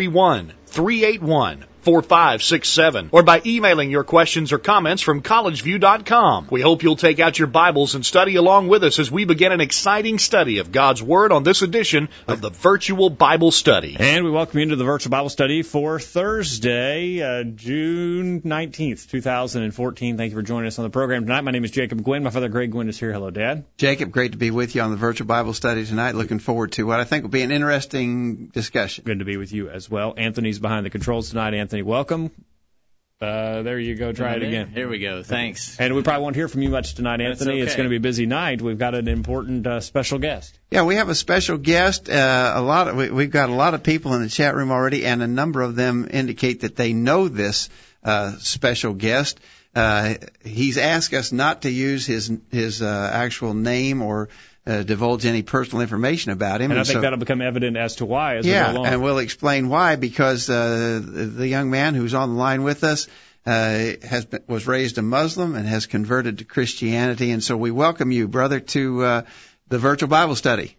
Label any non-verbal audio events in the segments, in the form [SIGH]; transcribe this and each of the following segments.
331 381 4567 or by emailing your questions or comments from collegeview.com. We hope you'll take out your Bibles and study along with us as we begin an exciting study of God's Word on this edition of the Virtual Bible Study. And we welcome you into the Virtual Bible Study for Thursday, uh, June 19th, 2014. Thank you for joining us on the program tonight. My name is Jacob Gwin. My father, Greg Gwin, is here. Hello, Dad. Jacob, great to be with you on the Virtual Bible Study tonight. Looking forward to what I think will be an interesting discussion. Good to be with you as well. Anthony's behind the controls tonight. Anthony Anthony, welcome. Uh, there you go. Try it again. Here we go. Thanks. And we probably won't hear from you much tonight, Anthony. Okay. It's going to be a busy night. We've got an important uh, special guest. Yeah, we have a special guest. Uh, a lot of we, we've got a lot of people in the chat room already, and a number of them indicate that they know this uh, special guest. Uh, he's asked us not to use his his uh, actual name or uh, divulge any personal information about him. And, and I think so, that'll become evident as to why as yeah, we go along. and we'll explain why because uh, the young man who's on the line with us uh, has been, was raised a Muslim and has converted to Christianity, and so we welcome you, brother, to uh, the virtual Bible study.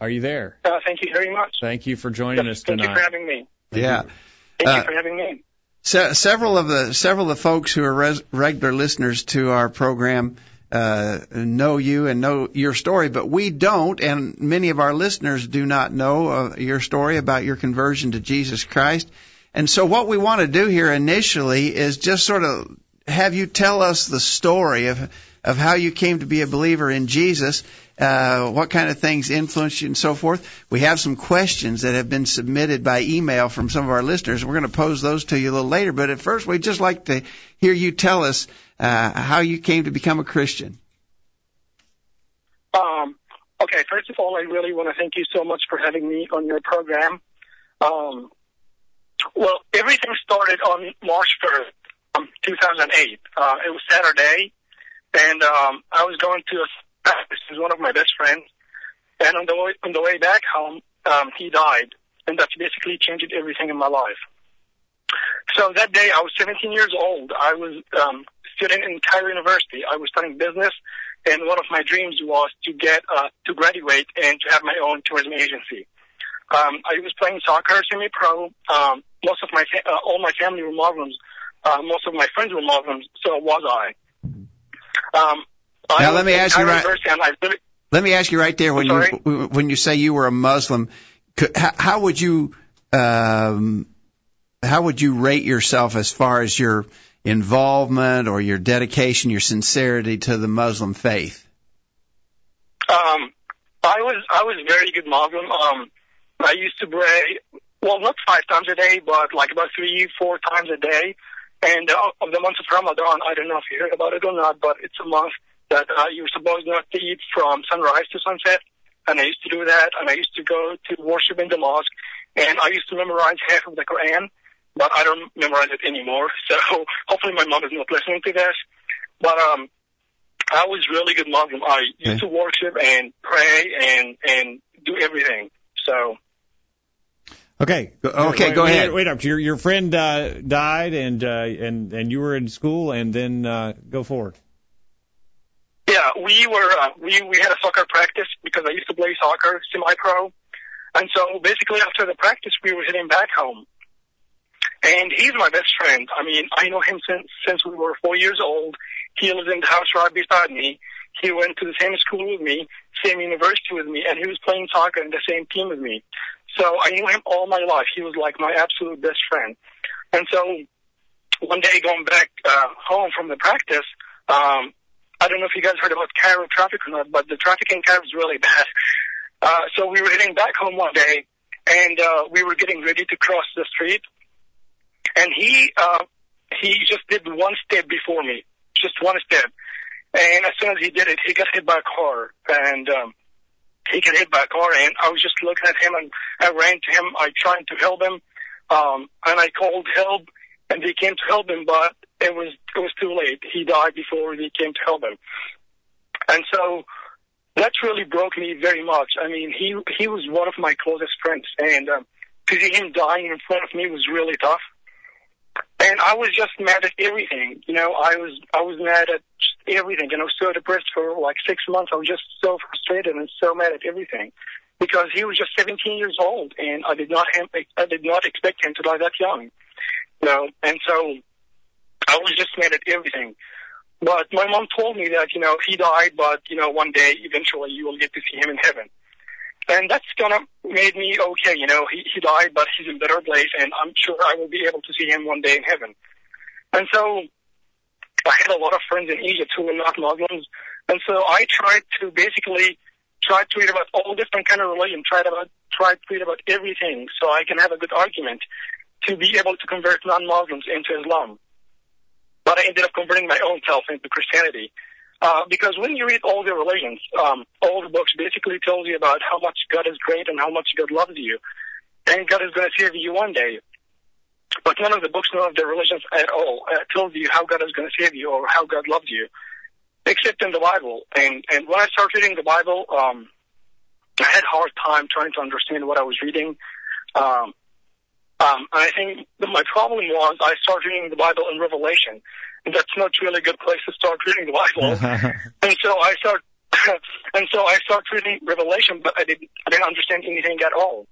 Are you there? Uh, thank you very much. Thank you for joining Yes, us thank tonight. Thank you for having me. Yeah. Thank Uh, you for having me. Se- several of the several of the folks who are res- regular listeners to our program uh, know you and know your story, but we don't, and many of our listeners do not know uh, your story about your conversion to Jesus Christ. And so, what we want to do here initially is just sort of have you tell us the story of of how you came to be a believer in Jesus, uh, what kind of things influenced you, and so forth. We have some questions that have been submitted by email from some of our listeners. We're going to pose those to you a little later, but at first, we'd just like to hear you tell us uh, how you came to become a Christian. Um, okay, first of all, I really want to thank you so much for having me on your program. Um, well, everything started on March 1st, um, 2008. Uh, it was Saturday, and um, I was going to a [LAUGHS] practice is one of my best friends, and on the way, on the way back home, um, he died, and that basically changed everything in my life. So that day, I was 17 years old. I was um, student in Cairo University. I was studying business, and one of my dreams was to get uh, to graduate and to have my own tourism agency. Um, I was playing soccer, semi-pro. Um, most of my fa- uh, all my family were Muslims. Uh, most of my friends were Muslims. So was I. Um, I Now, let me ask you right- University, and I really, Let me ask you right there when you when you say you were a Muslim, could, how, how would you um, how would you rate yourself as far as your involvement or your dedication, your sincerity to the Muslim faith? Um, I was I was very good Muslim. Um, I used to pray, well, not five times a day, but like about three, four times a day. And uh, of the month of Ramadan, I don't know if you heard about it or not, but it's a month that uh, you're supposed not to eat from sunrise to sunset. And I used to do that, and I used to go to worship in the mosque, and I used to memorize half of the Quran, but I don't memorize it anymore. [LAUGHS] So hopefully my mom is not listening to this. But um, I was really good Muslim. I used to worship and pray and and do everything. So Okay. Okay, wait, go wait, ahead. Wait up. Your your friend uh, died, and uh, and and you were in school, and then uh, go forward. Yeah, we were uh, we we had a soccer practice because I used to play soccer semi-pro, and so basically after the practice we were heading back home. And he's my best friend. I mean, I know him since since we were four years old. He lives in the house right beside me. He went to the same school with me, same university with me, and he was playing soccer in the same team with me. So I knew him all my life. He was like my absolute best friend. And so one day going back uh, home from the practice, um, I don't know if you guys heard about Cairo traffic or not, but the traffic in Cairo is really [LAUGHS] bad. Uh, so we were heading back home one day, and uh, we were getting ready to cross the street, and he uh, he just did one step before me, just one step, and as soon as he did it, he got hit by a car, and um, he got hit by a car, and I was just looking at him, and I ran to him. I tried to help him, um, and I called help, and they came to help him, but it was it was too late. He died before they came to help him, and so that really broke me very much. I mean, he he was one of my closest friends, and um, to see him dying in front of me was really tough. And I was just mad at everything. You know, I was I was mad at everything, and I was so depressed for like six months. I was just so frustrated and so mad at everything because he was just 17 years old, and I did not him I did not expect him to die that young. You know, and so I was just mad at everything. But my mom told me that you know he died, but you know one day eventually you will get to see him in heaven and that's kind of made me okay. You know, he he died, but he's in better place, and I'm sure I will be able to see him one day in heaven. And so, I had a lot of friends in Egypt who were not Muslims, and so I tried to basically try to read about all different kind of religion, try to about try to read about everything, so I can have a good argument to be able to convert non-Muslims into Islam. But I ended up converting my own self into Christianity. Uh, because when you read all the religions, um, all the books basically tells you about how much God is great and how much God loves you. And God is going to save you one day. But none of the books, none of the religions at all uh, tells you how God is going to save you or how God loves you, except in the Bible. And, and when I started reading the Bible, um, I had a hard time trying to understand what I was reading. Um, I think my problem was I started reading the Bible in Revelation And that's not really a good place to start reading the Bible. [LAUGHS] and so I start, [COUGHS] and so I start reading Revelation, but I didn't, I didn't understand anything at all.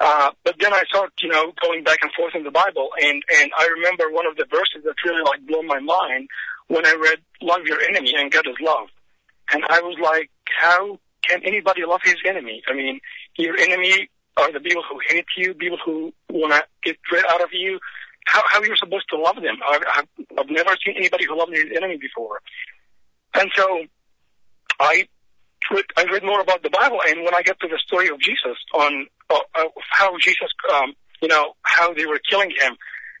Uh, but then I start, you know, going back and forth in the Bible, and and I remember one of the verses that really like blew my mind when I read "Love your enemy and God is love," and I was like, how can anybody love his enemy? I mean, your enemy are the people who hate you, people who want to get rid out of you, how, how you're supposed to love them. I've, I've, never seen anybody who loved his enemy before. And so I I read more about the Bible, and when I get to the story of Jesus on uh, how Jesus, um, you know, how they were killing him,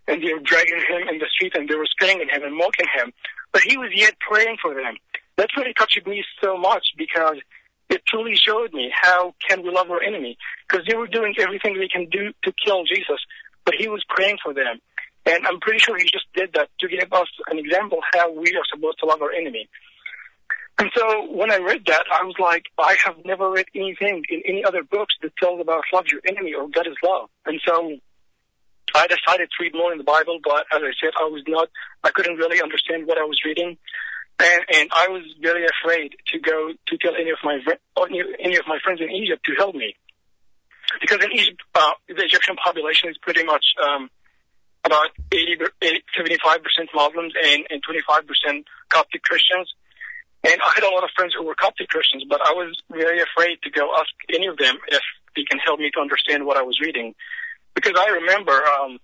and they were dragging him in the street, and they were spitting at him and mocking him, but he was yet praying for them. That really touched me so much because it truly showed me how can we love our enemy because they were doing everything they can do to kill Jesus, but he was praying for them. And I'm pretty sure he just did that to give us an example how we are supposed to love our enemy. And so when I read that, I was like, I have never read anything in any other books that tells about love your enemy or God is love. And so I decided to read more in the Bible, but as I said, I was not, I couldn't really understand what I was reading. And, and I was very afraid to go to tell any of my, any of my friends in Egypt to help me. Because in Egypt, uh, the Egyptian population is pretty much, um, about 80, 80 75% Muslims and, and 25% Coptic Christians. And I had a lot of friends who were Coptic Christians, but I was very afraid to go ask any of them if they can help me to understand what I was reading. Because I remember um,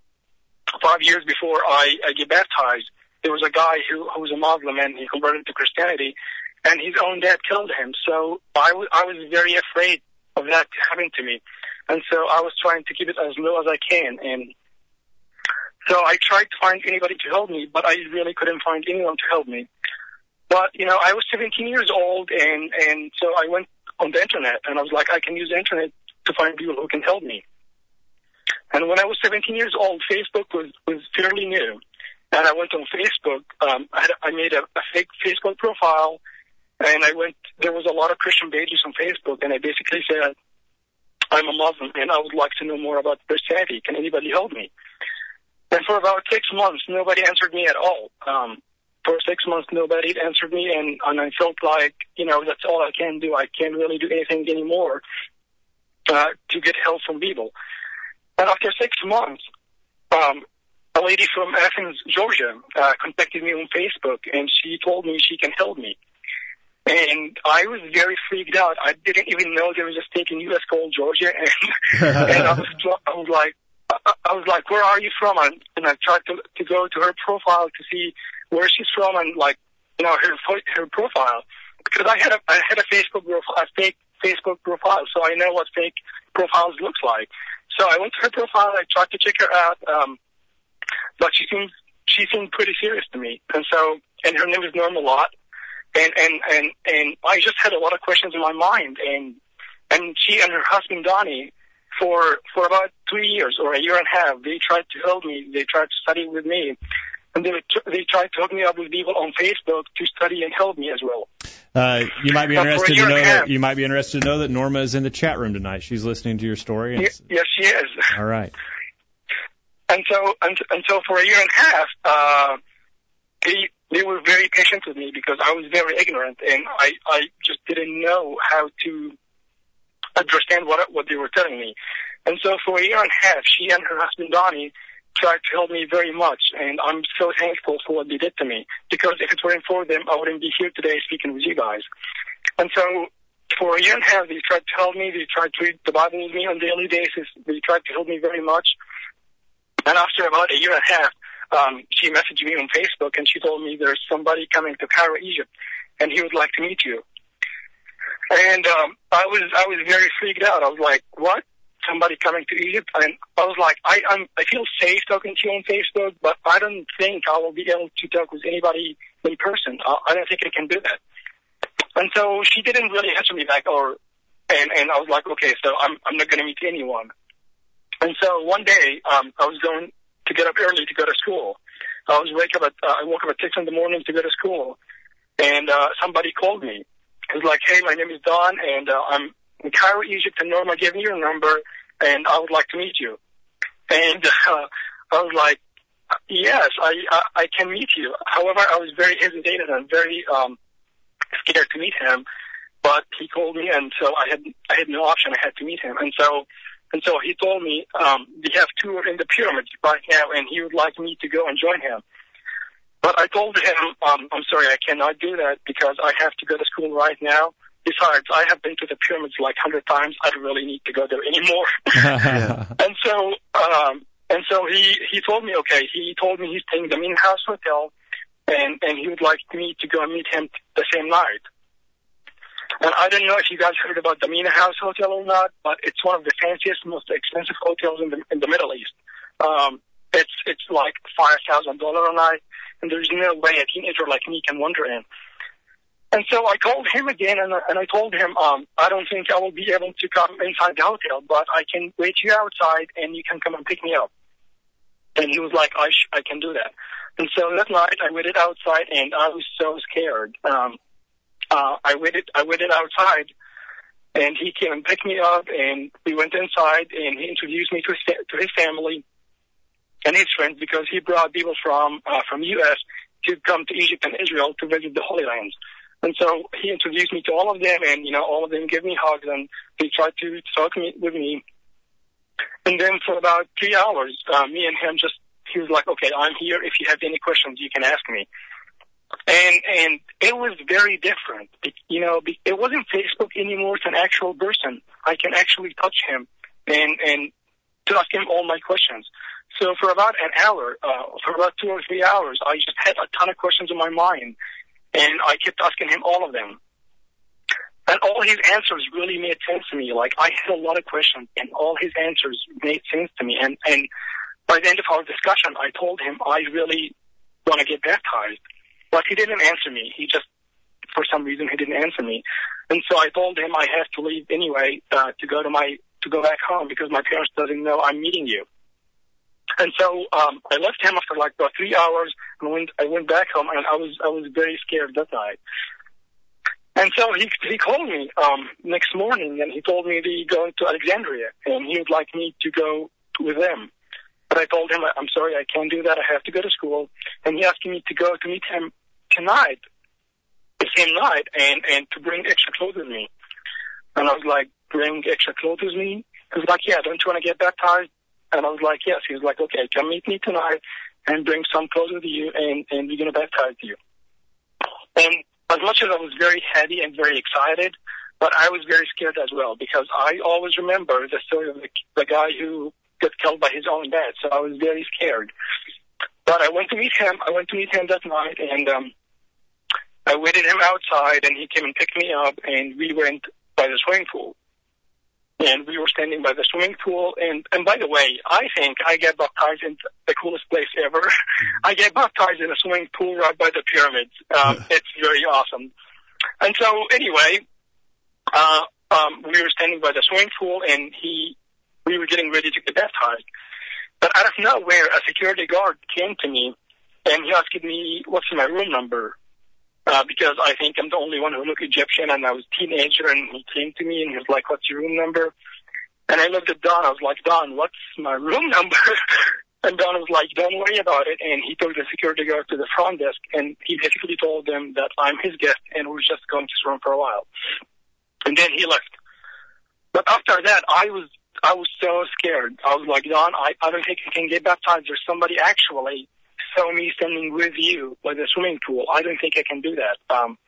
five years before I, I get baptized, there was a guy who, who was a Muslim and he converted to Christianity, and his own dad killed him. So I, w- I was very afraid of that happening to me. And so I was trying to keep it as low as I can. And so I tried to find anybody to help me, but I really couldn't find anyone to help me. But, you know, I was 17 years old and, and so I went on the internet and I was like, I can use the internet to find people who can help me. And when I was 17 years old, Facebook was, was fairly new. And I went on Facebook. Um, I, had, I made a, a fake Facebook profile and I went, there was a lot of Christian pages on Facebook and I basically said, I'm a Muslim and I would like to know more about Christianity. Can anybody help me? And for about six months, nobody answered me at all. Um, for six months, nobody answered me, and, and I felt like, you know, that's all I can do. I can't really do anything anymore uh, to get help from people. And after six months, um, a lady from Athens, Georgia, uh, contacted me on Facebook, and she told me she can help me. And I was very freaked out. I didn't even know there was a state in U.S. called Georgia, and, [LAUGHS] and I was, I was like, I was like, where are you from? And, and I tried to, to go to her profile to see where she's from and like, you know, her, her profile. Because I had a, I had a Facebook profile, a fake Facebook profile, so I know what fake profiles looks like. So I went to her profile, I tried to check her out, um, but she seemed, she seemed pretty serious to me. And so, and her name is Norma Lott. and and and and I just had a lot of questions in my mind, and and she and her husband Donnie, for for about three years or a year and a half, they tried to help me. They tried to study with me, and they they tried to hook me up with people on Facebook to study and help me as well. Uh, you might be But for a interested to know that you might be interested to know that Norma is in the chat room tonight. She's listening to your story. And yes, she is. all right. And so, and, so for a year and a half, uh, they, they were very patient with me because I was very ignorant and I, I just didn't know how to understand what, what they were telling me. And so for a year and a half, she and her husband Donnie tried to help me very much and I'm so thankful for what they did to me because if it weren't for them, I wouldn't be here today speaking with you guys. And so for a year and a half, they tried to help me. They tried to read the Bible with me on a daily basis. They tried to help me very much. And after about a year and a half, um, she messaged me on Facebook and she told me there's somebody coming to Cairo, Egypt, and he would like to meet you. And um, I was I was very freaked out. I was like, what? Somebody coming to Egypt? And I was like, I I'm, I feel safe talking to you on Facebook, but I don't think I will be able to talk with anybody in person. I, I don't think I can do that. And so she didn't really answer me back, or and and I was like, okay, so I'm I'm not going to meet anyone. And so one day, um, I was going to get up early to go to school. I was wake up at uh, I woke up at six in the morning to go to school, and uh, somebody called me. It was like, hey, my name is Don, and uh, I'm in Cairo, Egypt, and Norma gave me your number, and I would like to meet you. And [LAUGHS] uh, I was like, yes, I, I I can meet you. However, I was very hesitated and very um, scared to meet him. But he called me, and so I had I had no option. I had to meet him, and so and so he told me um, we have tour in the pyramids right now, and he would like me to go and join him. But I told him, um, I'm sorry, I cannot do that because I have to go to school right now. Besides, I have been to the pyramids like hundred times. I don't really need to go there anymore. [LAUGHS] and so, um, and so he he told me, okay, he told me he's staying the Mena House Hotel, and and he would like me to go and meet him the same night. And I don't know if you guys heard about the Mena House Hotel or not, but it's one of the fanciest, most expensive hotels in the in the Middle East. Um, it's it's like five thousand dollar a night, and there's no way a teenager like me can wander in. And so I called him again, and, I- and I told him, um, I don't think I will be able to come inside the hotel, but I can wait you outside, and you can come and pick me up. And he was like, I sh- I can do that. And so that night I waited outside, and I was so scared. Um, uh, I waited, I waited outside, and he came and picked me up, and we went inside, and he introduced me to his, to his family and his friends because he brought people from uh, from U.S. to come to Egypt and Israel to visit the Holy Lands. And so he introduced me to all of them, and you know, all of them gave me hugs, and they tried to talk me, with me. And then for about three hours, uh, me and him just he was like, "Okay, I'm here. If you have any questions, you can ask me." And and it was very different. You know, it wasn't Facebook anymore. It's an actual person. I can actually touch him and and to ask him all my questions. So for about an hour, uh, for about two or three hours, I just had a ton of questions in my mind, and I kept asking him all of them. And all his answers really made sense to me. Like I had a lot of questions, and all his answers made sense to me. And and by the end of our discussion, I told him I really want to get baptized. But he didn't answer me. He just, for some reason, he didn't answer me. And so I told him I have to leave anyway uh, to go to my to go back home because my parents doesn't know I'm meeting you. And so um, I left him after like about three hours and went I went back home and I was I was very scared that night. And so he he called me um, next morning and he told me that he's going to Alexandria and he would like me to go with them. But I told him I'm sorry I can't do that. I have to go to school. And he asked me to go to meet him tonight, the same night, and and to bring extra clothes with me. And I was like, bring extra clothes with me? He was like, yeah, don't you want to get baptized? And I was like, yes. He was like, okay, come meet me tonight and bring some clothes with you, and and we're gonna baptize you. And as much as I was very happy and very excited, but I was very scared as well because I always remember the story of the, the guy who got killed by his own dad. So I was very scared. But I went to meet him. I went to meet him that night, and um, I waited him outside, and he came and picked me up, and we went by the swimming pool. And we were standing by the swimming pool, and and by the way, I think I get baptized in the coolest place ever. [LAUGHS] I get baptized in a swimming pool right by the pyramids. Um, it's very awesome. And so anyway, uh, um, we were standing by the swimming pool and he, we were getting ready to get baptized. But out of nowhere, a security guard came to me and he asked me, what's my room number? Uh, because I think I'm the only one who looked Egyptian and I was a teenager and he came to me and he was like, what's your room number? And I looked at Don. I was like, Don, what's my room number? [LAUGHS] and Don was like, don't worry about it. And he took the security guard to the front desk and he basically told them that I'm his guest and we're just going to this room for a while. And then he left. But after that, I was, I was so scared. I was like, Don, I, I don't think I can get baptized. There's somebody actually saw me standing with you by the swimming pool. I don't think I can do that. Um,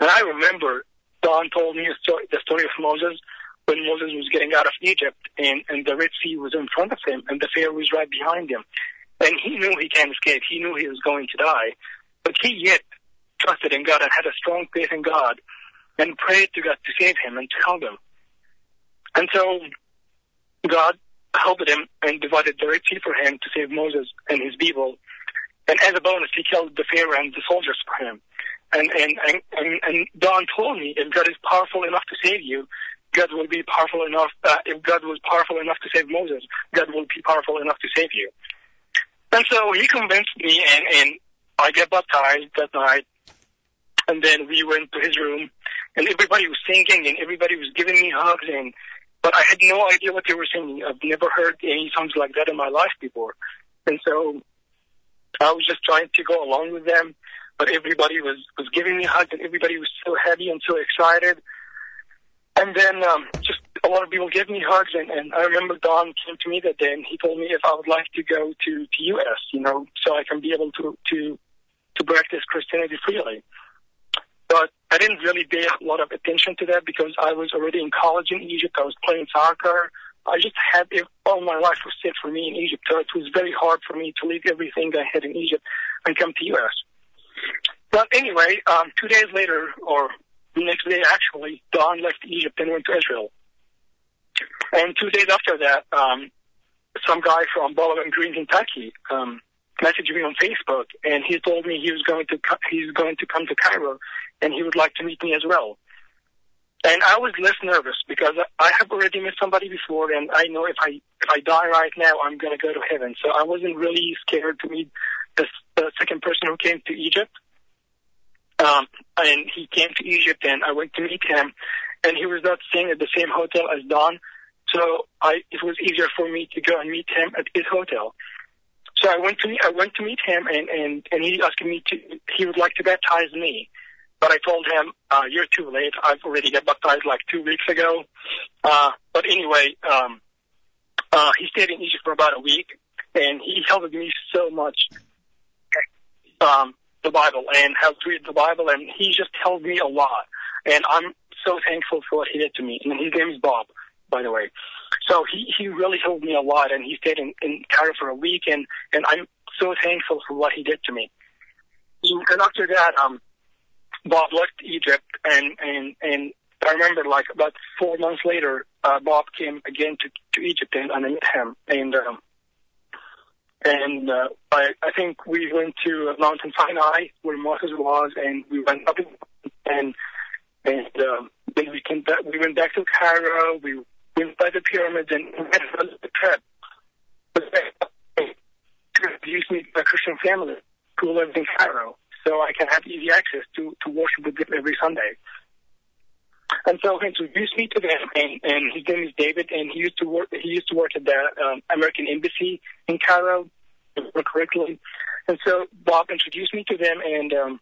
and I remember Don told me story, the story of Moses when Moses was getting out of Egypt and, and the Red Sea was in front of him and the Pharaoh was right behind him. And he knew he can't escape. He knew he was going to die. But he yet trusted in God and had a strong faith in God and prayed to God to save him and to help him. And so God helped him and divided the Red Sea for him to save Moses and his people. And as a bonus, he killed the Pharaoh and the soldiers for him. And, and, and, and, Don told me if God is powerful enough to save you, God will be powerful enough, uh, if God was powerful enough to save Moses, God will be powerful enough to save you. And so he convinced me and, and I got baptized that night. And then we went to his room and everybody was singing and everybody was giving me hugs and, but I had no idea what they were singing. I've never heard any songs like that in my life before. And so I was just trying to go along with them, but everybody was, was giving me hugs and everybody was so happy and so excited. And then um, just a lot of people gave me hugs, and, and I remember Don came to me that day, and he told me if I would like to go to to U.S., you know, so I can be able to to to practice Christianity freely. But I didn't really pay a lot of attention to that because I was already in college in Egypt. I was playing soccer. I just had all my life was set for me in Egypt, so it was very hard for me to leave everything I had in Egypt and come to U.S. But anyway, um, two days later, or the next day, actually, Don left Egypt and went to Israel. And two days after that, um, some guy from Bowling Green, Kentucky, um, messaged me on Facebook, and he told me he was going to co- he's going to come to Cairo, and he would like to meet me as well. And I was less nervous because I have already met somebody before, and I know if I if I die right now, I'm going to go to heaven. So I wasn't really scared to meet the, the second person who came to Egypt. Um, and he came to Egypt and I went to meet him and he was not staying at the same hotel as Don. So I, it was easier for me to go and meet him at his hotel. So I went to I went to meet him and, and, and he asked me to, he would like to baptize me. But I told him, uh, you're too late. I've already got baptized like two weeks ago. Uh, but anyway, um, uh, he stayed in Egypt for about a week and he helped me so much. Um, the Bible and to read the Bible, and he just helped me a lot. And I'm so thankful for what he did to me. And his name is Bob, by the way. So he, he really helped me a lot, and he stayed in, in Cairo for a week, and, and I'm so thankful for what he did to me. And after that, um, Bob left Egypt, and, and, and I remember like about four months later, uh, Bob came again to, to Egypt, and, and I met him, and, um, and uh, I, I think we went to Mountain Sinai where Moses was, and we went up and and um, then we came back. We went back to Cairo. We went by the pyramids and had a trip. Introduced me to a Christian family who lived in Cairo, so I can have easy access to to worship with them every Sunday. And so he introduced me to them, and, and his name is David, and he used to work. He used to work at the um, American Embassy in Cairo, correctly. And so Bob introduced me to them, and um,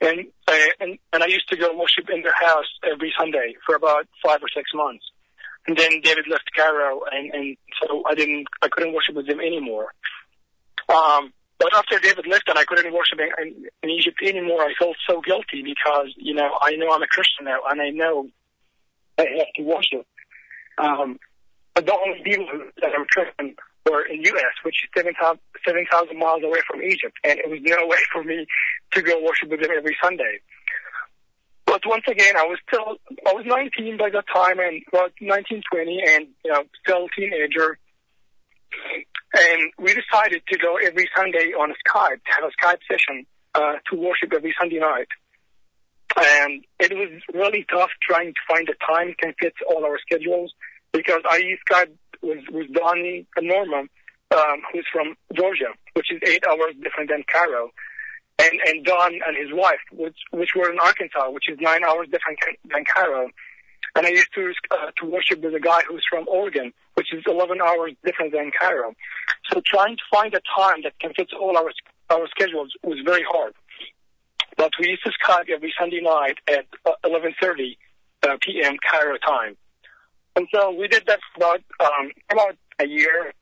and I, and and I used to go worship in their house every Sunday for about five or six months. And then David left Cairo, and and so I didn't, I couldn't worship with them anymore. Um, but after David left and I couldn't worship in, in Egypt anymore, I felt so guilty because, you know, I know I'm a Christian now and I know I have to worship. Um, but the only people that I'm Christian were in U.S., which is 7,000 7, miles away from Egypt. And it was no [LAUGHS] way for me to go worship with them every Sunday. But once again, I was still, I was 19 by that time and about 19, 20 and, you know, still a teenager. And we decided to go every Sunday on Skype, to have a Skype session uh, to worship every Sunday night. and it was really tough trying to find a time can fit all our schedules because I Skype with with Donnie and Norma, um, who's from Georgia, which is eight hours different than Cairo, and and Don and his wife, which which were in Arkansas, which is nine hours different than Cairo. And I used to uh, to worship with a guy who's from Oregon, which is 11 hours different than Cairo. So trying to find a time that can fit all our our schedules was very hard. But we used to Skype every Sunday night at 11:30 uh, p.m. Cairo time. And so we did that for about um, about a year.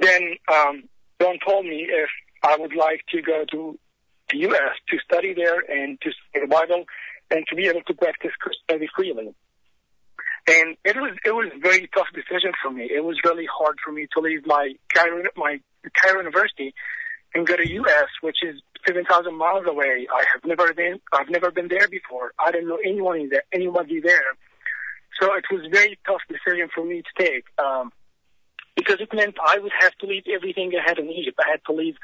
Then um, Don told me if I would like to go to the U.S. to study there and to study the Bible and to be able to practice Christianity freely. And it was it was a very tough decision for me. It was really hard for me to leave my Cairo my Cairo University and go to U.S., which is 7,000 miles away. I have never been I've never been there before. I didn't know anyone there, anybody there. So it was very tough decision for me to take um, because it meant I would have to leave everything I had in Egypt. I had to leave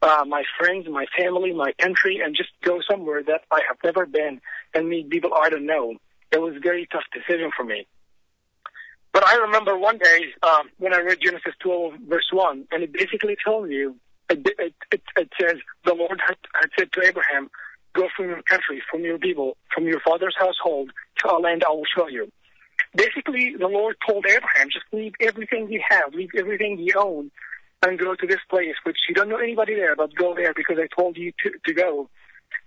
uh, my friends, my family, my country, and just go somewhere that I have never been and meet people I don't know. It was a very tough decision for me. But I remember one day um, when I read Genesis 12, verse 1, and it basically tells you, it, it, it, it says, the Lord had, had said to Abraham, go from your country, from your people, from your father's household to a land I will show you basically the Lord told Abraham, just leave everything you have, leave everything you own, and go to this place, which you don't know anybody there, but go there because I told you to, to go,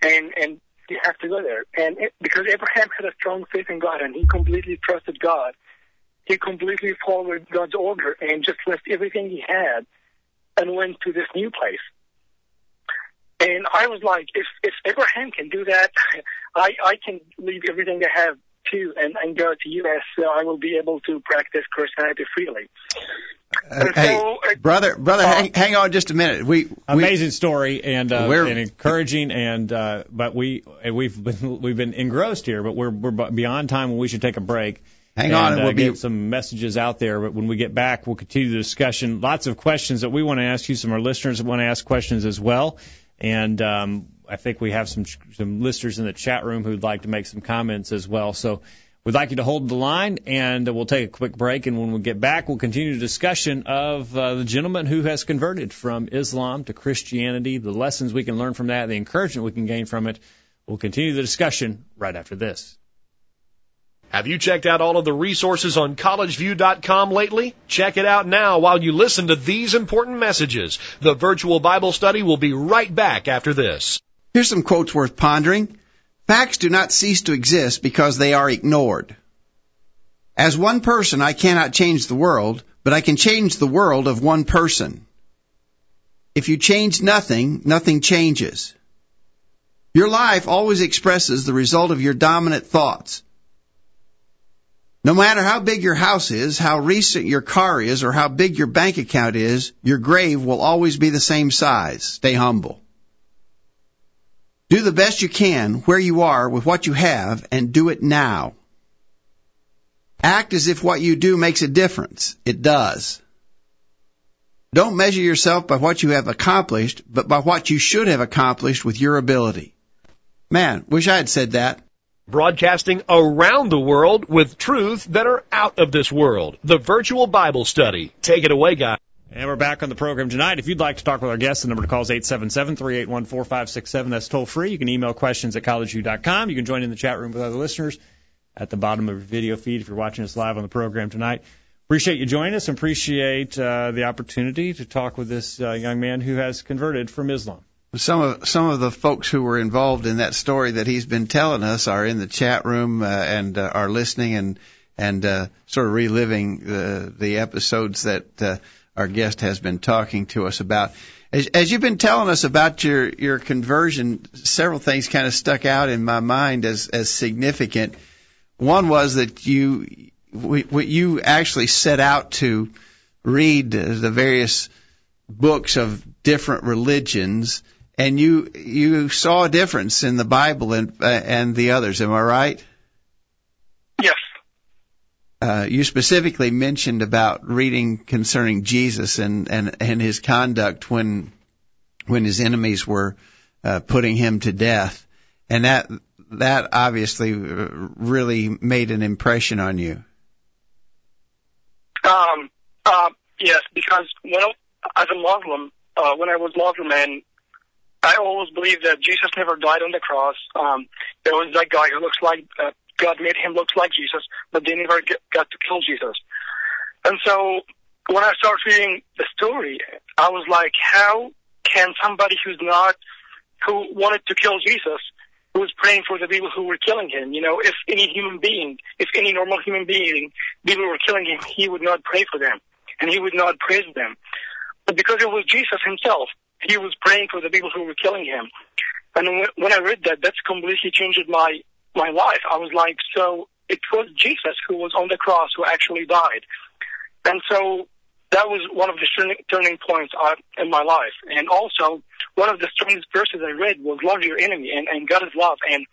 and and you have to go there. And it, because Abraham had a strong faith in God and he completely trusted God, he completely followed God's order and just left everything he had and went to this new place. And I was like, if if Abraham can do that, [LAUGHS] I I can leave everything I have too and, and go to U.S. so I will be able to practice Christianity freely. Uh, hey, so, uh, brother, brother, uh, hang, hang, on just a minute. We amazing we, story and uh, and encouraging, and uh, but we we've been we've been engrossed here, but we're we're beyond time when we should take a break. Hang and, on, and we'll uh, get be... some messages out there. But when we get back, we'll continue the discussion. Lots of questions that we want to ask you. Some of our listeners want to ask questions as well. And um, I think we have some some listeners in the chat room who'd like to make some comments as well. So We'd like you to hold the line, and we'll take a quick break. And when we get back, we'll continue the discussion of uh, the gentleman who has converted from Islam to Christianity, the lessons we can learn from that, the encouragement we can gain from it. We'll continue the discussion right after this. Have you checked out all of the resources on collegeview.com lately? Check it out now while you listen to these important messages. The virtual Bible study will be right back after this. Here's some quotes worth pondering. Facts do not cease to exist because they are ignored. As one person, I cannot change the world, but I can change the world of one person. If you change nothing, nothing changes. Your life always expresses the result of your dominant thoughts. No matter how big your house is, how recent your car is, or how big your bank account is, your grave will always be the same size. Stay humble. Do the best you can where you are with what you have and do it now. Act as if what you do makes a difference. It does. Don't measure yourself by what you have accomplished, but by what you should have accomplished with your ability. Man, wish I had said that. Broadcasting around the world with truths that are out of this world. The virtual Bible study. Take it away, guys. And we're back on the program tonight. If you'd like to talk with our guests, the number to call is 877-381-4567. That's toll free. You can email questions at collegeview.com. You can join in the chat room with other listeners at the bottom of your video feed if you're watching us live on the program tonight. Appreciate you joining us and appreciate uh, the opportunity to talk with this uh, young man who has converted from Islam. Some of some of the folks who were involved in that story that he's been telling us are in the chat room uh, and uh, are listening and and uh, sort of reliving the the episodes that uh, our guest has been talking to us about. As, as you've been telling us about your, your conversion, several things kind of stuck out in my mind as, as significant. One was that you, you actually set out to read the various books of different religions, and you you saw a difference in the Bible and uh, and the others. Am I right? Uh, you specifically mentioned about reading concerning Jesus and, and, and his conduct when when his enemies were uh, putting him to death, and that that obviously uh, really made an impression on you. Um, uh, yes, because when I, as a Muslim, uh, when I was Muslim, and I always believed that Jesus never died on the cross. Um, there was that guy who looks like uh, God made him look like Jesus, but they never got to kill Jesus. And so when I started reading the story, I was like, how can somebody who's not, who wanted to kill Jesus, who was praying for the people who were killing him, you know, if any human being, if any normal human being, people were killing him, he would not pray for them, and he would not praise them. But because it was Jesus himself, he was praying for the people who were killing him. And when I read that, that's completely changed my, my life. I was like, so it was Jesus who was on the cross who actually died. And so that was one of the turning points in my life. And also, one of the strongest verses I read was love your enemy and, and God is love. And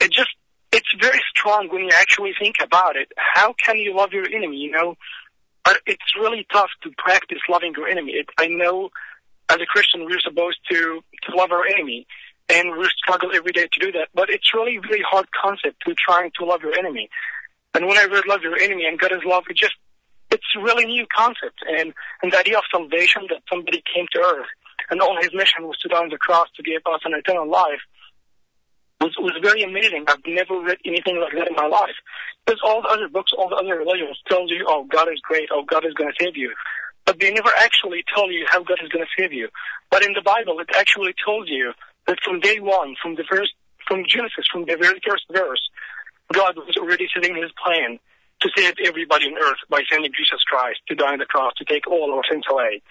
it just, it's very strong when you actually think about it. How can you love your enemy? You know, it's really tough to practice loving your enemy. It, I know as a Christian we're supposed to, to love our enemy and we struggle every day to do that. But it's really a really hard concept to trying to love your enemy. And when I read love your enemy and God is love, it just it's really new concept. And, and the idea of salvation that somebody came to earth and all his mission was to die on the cross to give us an eternal life was, was very amazing. I've never read anything like that in my life. Because all the other books, all the other religions tells you, oh, God is great, oh, God is going to save you. But they never actually tell you how God is going to save you. But in the Bible, it actually tells you that from day one, from the first, from Genesis, from the very first verse, God was already setting his plan to save everybody on earth by sending Jesus Christ to die on the cross to take all our sins away.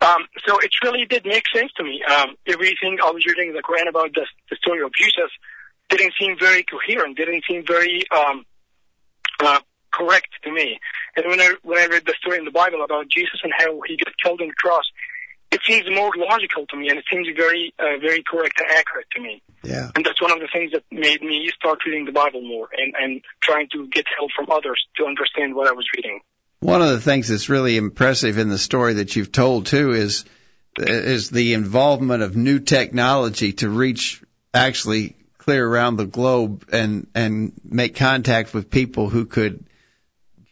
Um, so it really did make sense to me. Um, everything I was reading in the Quran about the, the story of Jesus didn't seem very coherent, didn't seem very um, uh, correct to me. And when I when I read the story in the Bible about Jesus and how he got killed on the cross, it seems more logical to me, and it seems very, uh, very correct and accurate to me. Yeah. And that's one of the things that made me start reading the Bible more and, and trying to get help from others to understand what I was reading. One of the things that's really impressive in the story that you've told too is is the involvement of new technology to reach actually clear around the globe and and make contact with people who could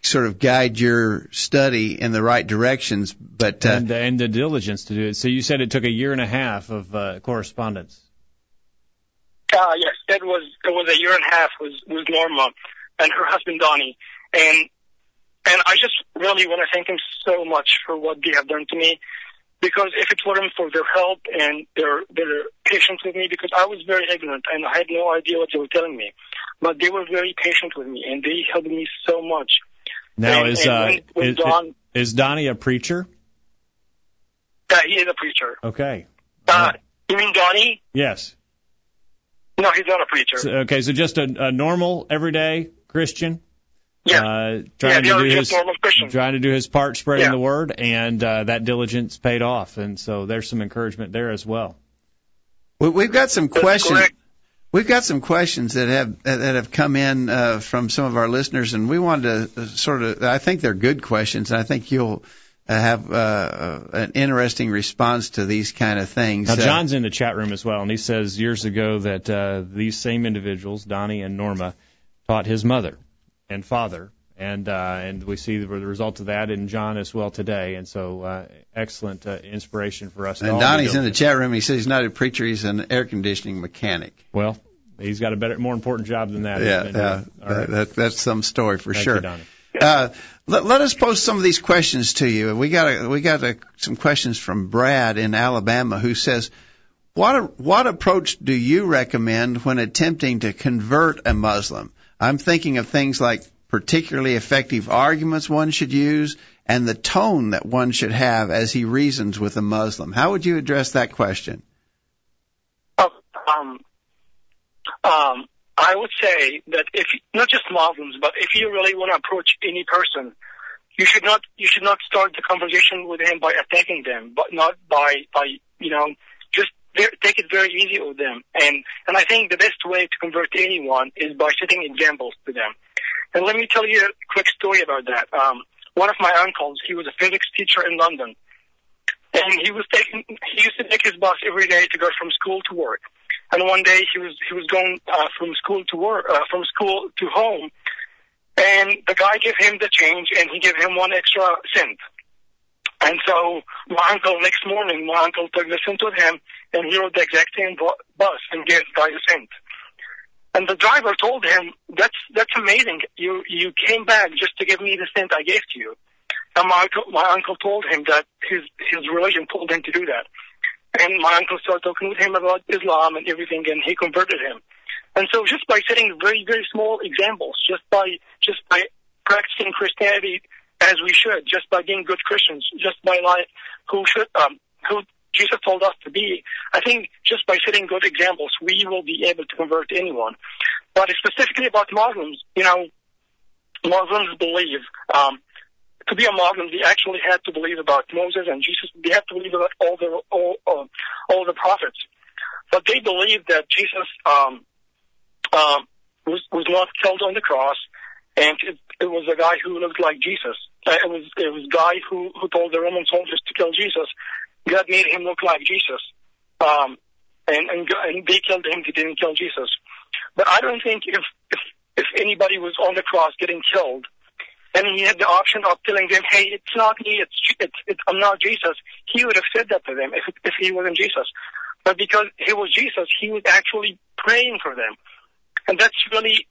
sort of guide your study in the right directions. But uh, and, and the diligence to do it. So you said it took a year and a half of uh, correspondence. Uh, yes, it was it was a year and a half was was Norma and her husband Donnie, and and I just really want to thank them so much for what they have done to me. Because if it weren't for their help and their their patience with me, because I was very ignorant and I had no idea what they were telling me, but they were very patient with me and they helped me so much. Now and, is and uh when, when is, Don, is Donnie a preacher? Yeah, he is a preacher. Okay. Uh, you mean Donnie? Yes. No, he's not a preacher. So, okay, so just a, a normal everyday Christian. Yeah. Uh, yeah, trying the to other do just his normal Christian. trying to do his part spreading Yeah. the word, and uh, that diligence paid off, and so there's some encouragement there as well. we- we've got some That's questions. correct. We've got some questions that have that have come in uh, from some of our listeners, and we wanted to uh, sort of. I think they're good questions, and I think you'll uh, have uh, an interesting response to these kind of things. Now, Uh, John's in the chat room as well, and he says years ago that uh, these same individuals, Donnie and Norma, taught his mother and father, and uh, and we see the, the result of that in John as well today. And so, uh, excellent uh, inspiration for us. and Donnie's in the chat room. He says he's not a preacher; he's an air conditioning mechanic. Well, he's got a better, more important job than that. yeah, yeah, right. that, that, that's some story for Thank sure. you, Donnie. Uh, let, let us pose some of these questions to you. We got a, we got a, some questions from Brad in Alabama who says, "What what approach do you recommend when attempting to convert a Muslim?" I'm thinking of things like particularly effective arguments one should use and the tone that one should have as he reasons with a Muslim. How would you address that question? Oh, um, um, I would say that if not just Muslims, but if you really want to approach any person, you should not you should not start the conversation with him by attacking them, but not by by you know just ve- take it very easy with them. And and I think the best way to convert anyone is by setting examples to them. And let me tell you a quick story about that. Um, one of my uncles, he was a physics teacher in London, and he was taking he used to take his bus every day to go from school to work. And one day he was he was going uh, from school to work, uh, from school to home, and the guy gave him the change, and he gave him one extra cent. And so my uncle, next morning, my uncle took the cent with him, and he rode the exact same bu- bus and gave the guy the cent. And the driver told him, "That's that's amazing. You you came back just to give me the cent I gave to you." And my uncle, my uncle told him that his his religion told him to do that. And my uncle started talking with him about Islam and everything, and he converted him. And so just by setting very very small examples, just by just by practicing Christianity as we should, just by being good Christians, just by like, who should um, who Jesus told us to be. I think just by setting good examples, we will be able to convert anyone. But specifically about Muslims, you know, Muslims believe um, to be a Muslim, they actually had to believe about Moses and Jesus. They had to believe about all the all uh, all the prophets. But they believe that Jesus um, um, was was not killed on the cross, and it, it was a guy who looked like Jesus. Uh, it was it was a guy who who told the Roman soldiers to kill Jesus. God made him look like Jesus, um, and and and they killed him. They didn't kill Jesus. But I don't think if if if anybody was on the cross getting killed, and he had the option of telling them, "Hey, it's not me. It's it's, it's I'm not Jesus." He would have said that to them if if he wasn't Jesus. But because he was Jesus, he was actually praying for them, and that's really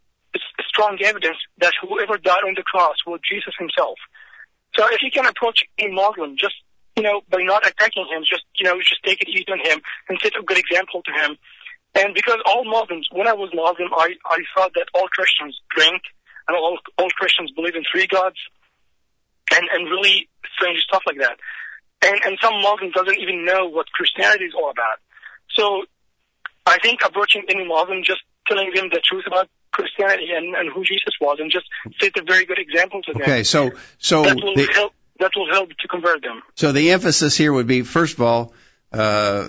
strong evidence that whoever died on the cross was Jesus himself. So if you can approach a Muslim just you know by not attacking him, just you know just take it easy on him and set a good example to him. And because all Muslims, when I was Muslim, I I thought that all Christians drink and all, all Christians believe in three gods, and and really strange stuff like that. And and some Muslims doesn't even know what Christianity is all about. So I think approaching any Muslim, just telling them the truth about Christianity and, and who Jesus was, and just set a very good example to them. Okay, so so that will the, help. That will help to convert them. so the emphasis here would be first of all, uh,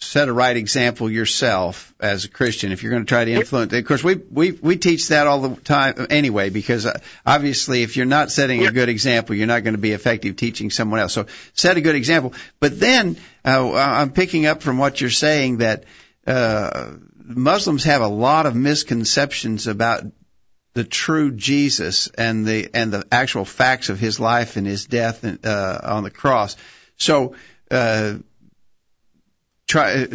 set a right example yourself as a Christian if you're going to try to influence. Of course, we we we teach that all the time anyway because uh, obviously if you're not setting a good example, you're not going to be effective teaching someone else. So set a good example. But then uh, I'm picking up from what you're saying that uh, Muslims have a lot of misconceptions about the true Jesus and the and the actual facts of his life and his death uh, on the cross. So uh, try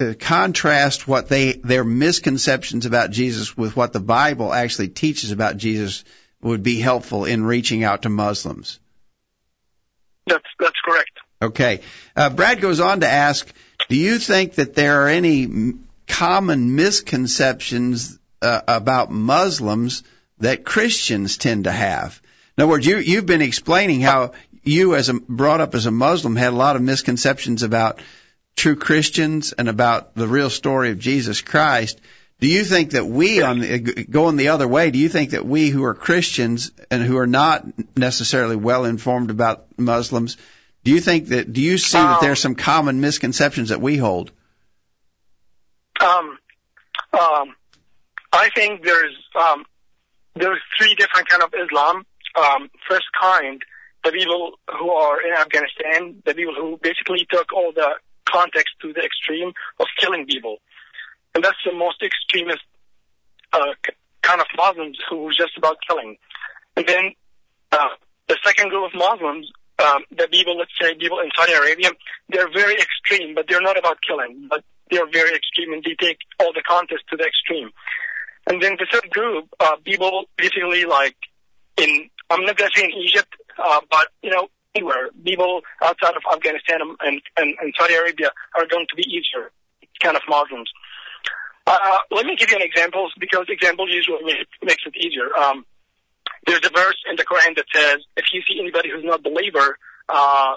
uh, contrast what they their misconceptions about Jesus with what the Bible actually teaches about Jesus would be helpful in reaching out to Muslims. That's that's correct. Okay. Uh, Brad goes on to ask, do you think that there are any common misconceptions uh, about Muslims that Christians tend to have? In other words, you, you've been explaining how you, as a, brought up as a Muslim, had a lot of misconceptions about true Christians and about the real story of Jesus Christ. Do you think that we, on the, going the other way, do you think that we who are Christians and who are not necessarily well informed about Muslims, do you think that, do you see that Um, there are some common misconceptions that we hold? Um, um, I think there's um, there's three different kind of Islam. Um, first kind, the people who are in Afghanistan, the people who basically took all the context to the extreme of killing people, and that's the most extremist uh, kind of Muslims who just about killing. And then uh, the second group of Muslims, um, the people, let's say people in Saudi Arabia, they're very extreme, but they're not about killing, but they're very extreme and they take all the context to the extreme. And then the third group, uh, people basically like in, I'm not going to say in Egypt, uh, but, you know, anywhere. People outside of Afghanistan and, and, and Saudi Arabia are going to be easier kind of Muslims. Uh, let me give you an example because examples usually makes it easier. Um, there's a verse in the Quran that says, if you see anybody who's not a believer, uh,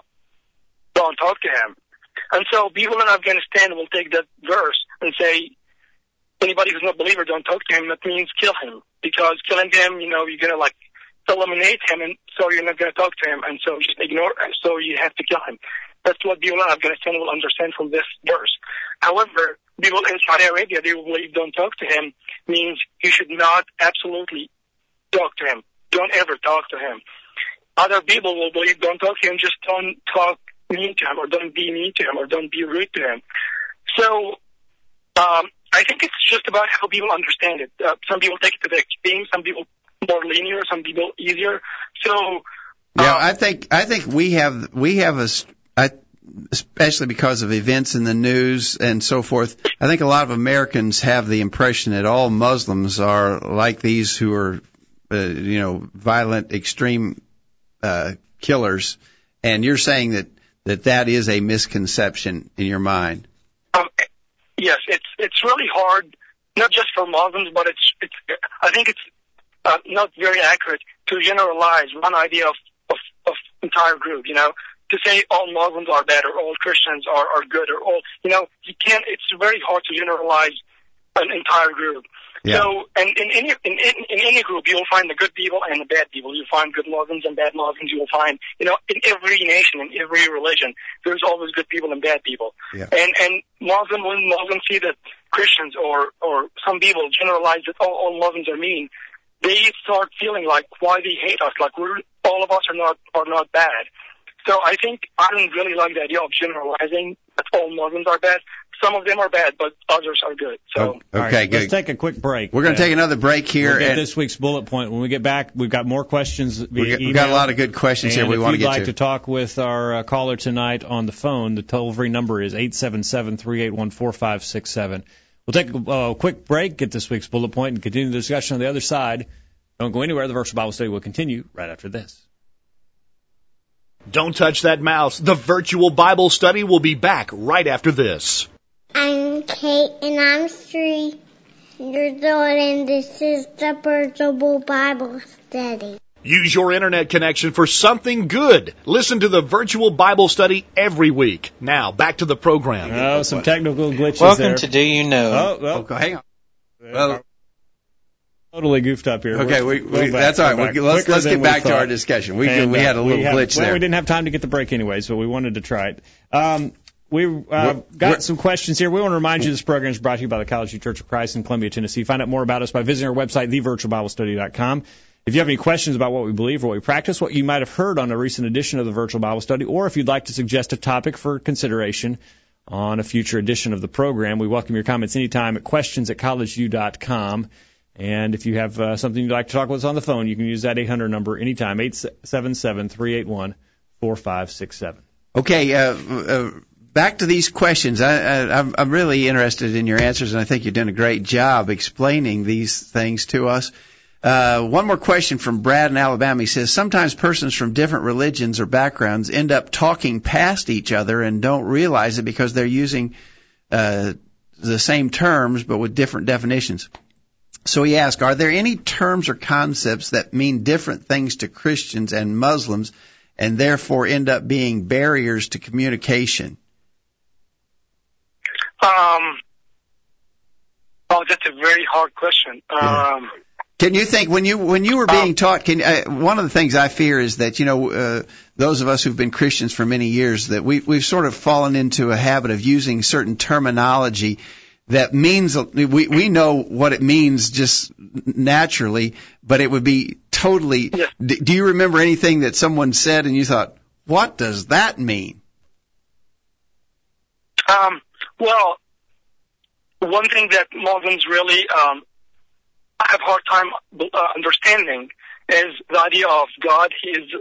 don't talk to him. And so people in Afghanistan will take that verse and say, anybody who's not a believer, don't talk to him. That means kill him. Because killing him, you know, you're going to like eliminate him and so you're not going to talk to him and so just ignore so you have to kill him. That's what in Afghanistan will understand from this verse. However, people in Saudi Arabia, they will believe don't talk to him means you should not absolutely talk to him. Don't ever talk to him. Other people will believe don't talk to him, just don't talk mean to him or don't be mean to him or don't be rude to him. So Um, I think it's just about how people understand it. Uh, some people take it to the extreme, some people more linear, some people easier. So Yeah, uh, I think I think we have we have a s- I, especially because of events in the news and so forth. I think a lot of Americans have the impression that all Muslims are like these who are, uh, you know, violent, extreme uh, killers, and you're saying that that that is a misconception in your mind. Yes, it's it's really hard, not just for Muslims, but it's it's. I think it's uh, not very accurate to generalize one idea of, of of entire group. You know, to say all Muslims are bad or all Christians are are good or all. You know, you can't. It's very hard to generalize an entire group. Yeah. So, and in any in, in, in any group, you will find the good people and the bad people. You'll find good Muslims and bad Muslims. You will find, you know, in every nation, in every religion, there's always good people and bad people. Yeah. And and Muslim when Muslims see that Christians or or some people generalize that all, all Muslims are mean, they start feeling like why they hate us, like we're all of us are not are not bad. So I think I don't really like the idea of generalizing that all Muslims are bad. Some of them are bad, but others are good. So. All right, okay, Let's take a quick break. We're going to take another break here, We'll get and this week's bullet point. When we get back, we've got more questions via we have email. got a lot of good questions here And we if want to you'd get like to. to talk with our uh, caller tonight on the phone, the toll-free number is 877-381-4567. We'll take a uh, quick break, get this week's bullet point, and continue the discussion on the other side. Don't go anywhere. The Virtual Bible Study will continue right after this. Don't touch that mouse. The virtual Bible study will be back right after this. I'm Kate and I'm three years old and this is the Virtual Bible Study. Use your internet connection for something good. Listen to the virtual Bible study every week. Now, back to the program. Oh, some technical glitches Welcome there. to Do You Know? Oh, Oh, well, go- hang on. Well, totally goofed up here. okay, We're- we, back, that's all right. we're back. Let's let's get we back to our discussion. We And, we uh, had a little we have- glitch well, there. we didn't have time to get the break anyways, but we wanted to try it. Um, we uh, We're- got we're- some questions here. We want to remind you this program is brought to you by the College View Church of Christ in Columbia, Tennessee. Find out more about us by visiting our website, thevirtualbiblestudy.com. If you have any questions about what we believe or what we practice, what you might have heard on a recent edition of the Virtual Bible Study, or if you'd like to suggest a topic for consideration on a future edition of the program, we welcome your comments anytime at questions at collegeview.com. And if you have uh, something you'd like to talk with us on the phone, you can use that 800 number anytime, 877-381-4567. Okay, uh, uh, back to these questions. I, I, I'm, really interested in your answers, and I think you're doing a great job explaining these things to us. Uh, one more question from Brad in Alabama. He says sometimes persons from different religions or backgrounds end up talking past each other and don't realize it because they're using uh, the same terms but with different definitions. So he asked, are there any terms or concepts that mean different things to Christians and Muslims and therefore end up being barriers to communication? Um, oh, that's a very hard question. Um, Can you think when you when you were being taught? Can uh, one of the things I fear is that you know uh, those of us who've been Christians for many years that we we've sort of fallen into a habit of using certain terminology that means we we know what it means just naturally, but it would be totally. Yeah. D- do you remember anything that someone said and you thought, what does that mean? um, well, one thing that Muslims really um, have a hard time uh, understanding is the idea of God. He is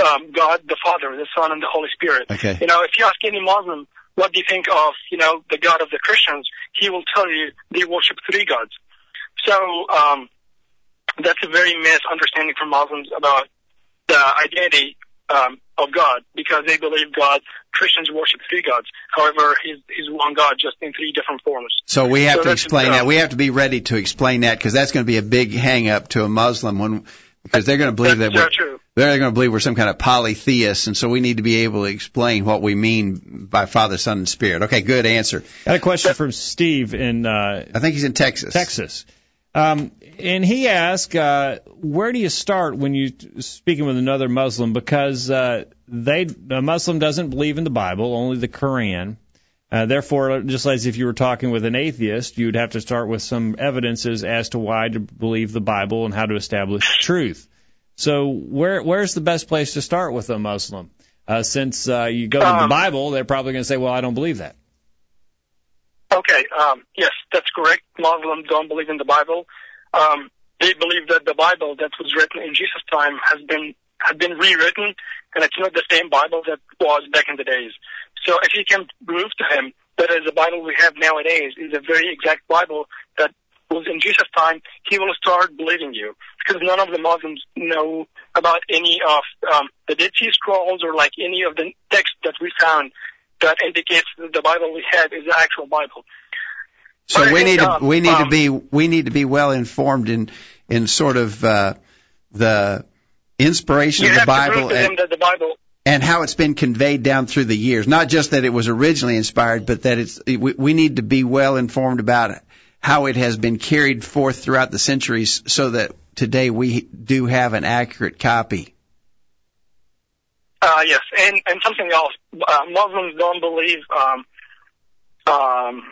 um, God, the Father, the Son, and the Holy Spirit. Okay. You know, if you ask any Muslim, what do you think of, you know, the God of the Christians? He will tell you they worship three gods. So um, that's a very misunderstanding from Muslims about the identity um, of God because they believe God. Christians worship three gods. However, he's, he's one God, just in three different forms. So we have So to explain uh, that. We have to be ready to explain that because that's going to be a big hang up to a Muslim when because they're going to believe that we're, true. they're going to believe we're some kind of polytheist, and so we need to be able to explain what we mean by Father, Son, and Spirit. Okay, good answer. I Got a question from Steve in uh, I think he's in Texas. Texas. Um, and he asked, uh, where do you start when you speaking with another Muslim? Because uh, they a Muslim doesn't believe in the Bible, only the Quran. Uh, therefore, just as if you were talking with an atheist, you'd have to start with some evidences as to why to believe the Bible and how to establish truth. So, where where's the best place to start with a Muslim? Uh, since uh, you go to the Um, Bible, they're probably going to say, "Well, I don't believe that." Okay, um, yes, that's correct. Muslims don't believe in the Bible. Um, they believe that the Bible that was written in Jesus' time has been has been rewritten, and it's not the same Bible that was back in the days. So if you can prove to him that the Bible we have nowadays is a very exact Bible that was in Jesus' time, he will start believing you because none of the Muslims know about any of um, the Dead Sea Scrolls or like any of the texts that we found that indicates that the Bible we have is the actual Bible. So we need to um, we need to um, be we need to be well informed in in sort of uh, the inspiration of the Bible prove to him and, the Bible and how it's been conveyed down through the years. Not just that it was originally inspired, but that it's we, we need to be well informed about how it has been carried forth throughout the centuries, so that today we do have an accurate copy. Uh, yes, and and something else. Uh, Muslims don't believe. Um, um,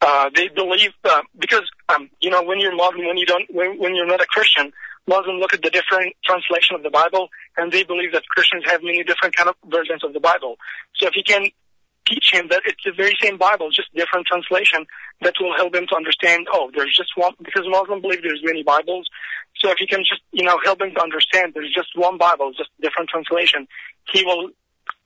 uh, they believe uh, because um, you know when you're Muslim, when you don't, when, when you're not a Christian, Muslims look at the different translation of the Bible, and they believe that Christians have many different kind of versions of the Bible. So if you can teach him that it's the very same Bible, just different translation, that will help him to understand. Oh, there's just one because Muslims believe there's many Bibles. So if you can just you know help him to understand there's just one Bible, just different translation, he will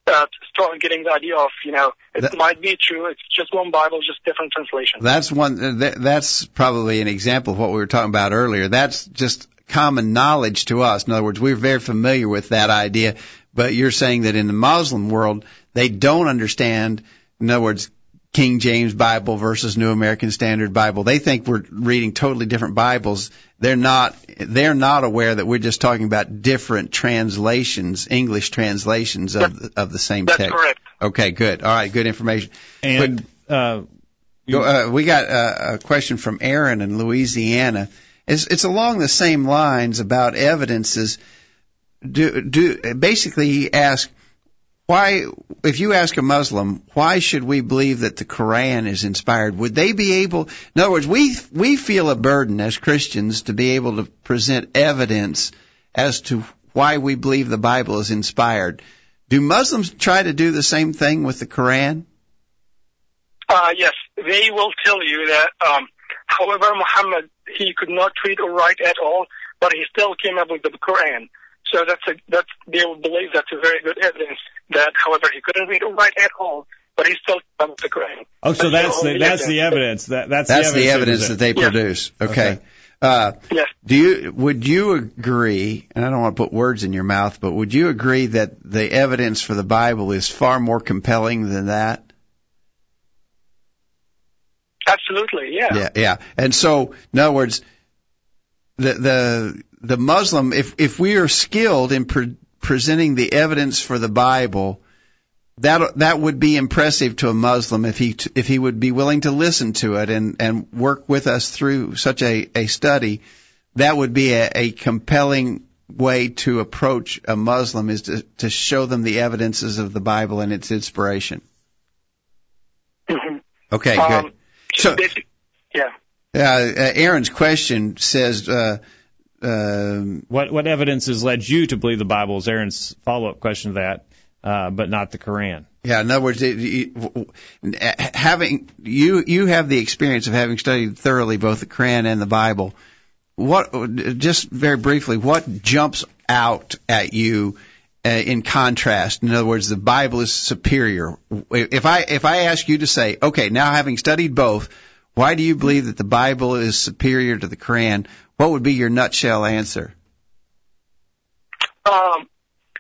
uh, start getting the idea of you know it That- might be true. It's just one Bible, just different translation. That's one. That, that's probably an example of what we were talking about earlier. That's just common knowledge to us. In other words, we're very familiar with that idea. But you're saying that in the Muslim world, they don't understand. In other words, King James Bible versus New American Standard Bible. They think we're reading totally different Bibles. They're not. They're not aware that we're just talking about different translations, English translations of the, of the same That's text. correct. Okay, good. All right, good information. And uh, Go, uh, we got a, a question from Aaron in Louisiana. It's, it's along the same lines about evidences. Do, do, basically, he asked, why, if you ask a Muslim, why should we believe that the Quran is inspired? Would they be able, in other words, we, we feel a burden as Christians to be able to present evidence as to why we believe the Bible is inspired. Do Muslims try to do the same thing with the Quran? Uh, yes, they will tell you that, um, however, Muhammad, he could not read or write at all, but he still came up with the Quran. So that's a, that's, they will believe that's a very good evidence that, however, he couldn't read or write at all, but he still came up with the Quran. oh, so that's the only that's the evidence. That that's, That's the the evidence, evidence that they they Yeah. produce. Okay. Okay. Uh, Yes. do you would you agree? And I don't want to put words in your mouth, but would you agree that the evidence for the Bible is far more compelling than that? Absolutely, yeah. Yeah, yeah. And so, in other words, the the the Muslim, if if we are skilled in pre- presenting the evidence for the Bible, that that would be impressive to a Muslim if he if he would be willing to listen to it and and work with us through such a a study. That would be a, a compelling way to approach a Muslim is to to show them the evidences of the Bible and its inspiration. hmm Okay, Um, good. so, So- yeah. Uh, uh, Aaron's question says. Uh, um, What what evidence has led you to believe the Bible? Is Aaron's follow up question to that, uh, but not the Quran. Yeah, in other words, it, you, having you you have the experience of having studied thoroughly both the Quran and the Bible. What, just very briefly, what jumps out at you uh, in contrast? In other words, the Bible is superior. If I if I ask you to say, okay, now having studied both, why do you believe that the Bible is superior to the Quran? What would be your nutshell answer? Um,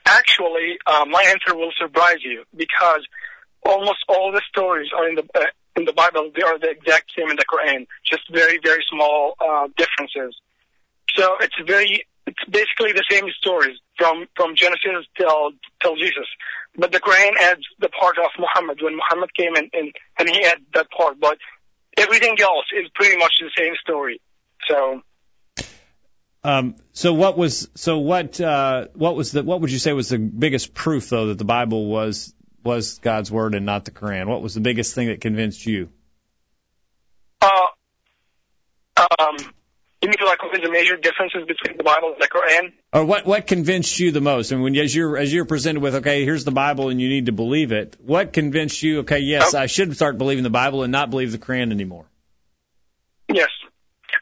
actually, uh, my answer will surprise you because almost all the stories are in the uh, in the Bible. They are the exact same in the Quran, just very very small uh, differences. So it's very it's basically the same stories from from Genesis till till Jesus. But the Quran adds the part of Muhammad when Muhammad came in, and and he added that part. But everything else is pretty much the same story. So. Um, so what was so what uh, what was the what would you say was the biggest proof though that the Bible was was God's word and not the Quran? What was the biggest thing that convinced you? Uh, um, you mean like when the major differences between the Bible and the Quran. Or what what convinced you the most? And when as you're as you're presented with, okay, here's the Bible and you need to believe it. What convinced you? Okay, yes, Oh. I should start believing the Bible and not believe the Quran anymore. Yes.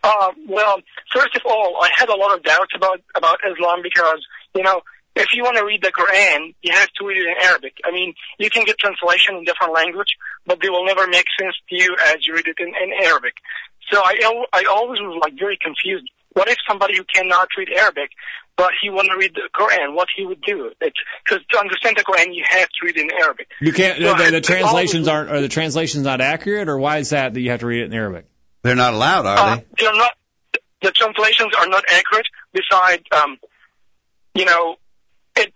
Uh, well, first of all, I had a lot of doubts about about Islam because you know if you want to read the Quran, you have to read it in Arabic. I mean, you can get translation in different language, but they will never make sense to you as you read it in, in Arabic. So I I always was like very confused. What if somebody who cannot read Arabic, but he want to read the Quran, what he would do? Because to understand the Quran, you have to read it in Arabic. You can't. No, the, I- the translations always- aren't. Are the translations not accurate, or why is that that you have to read it in Arabic? They're not allowed, are Uh, they? they're not. The translations are not accurate. Besides, um, you know, it,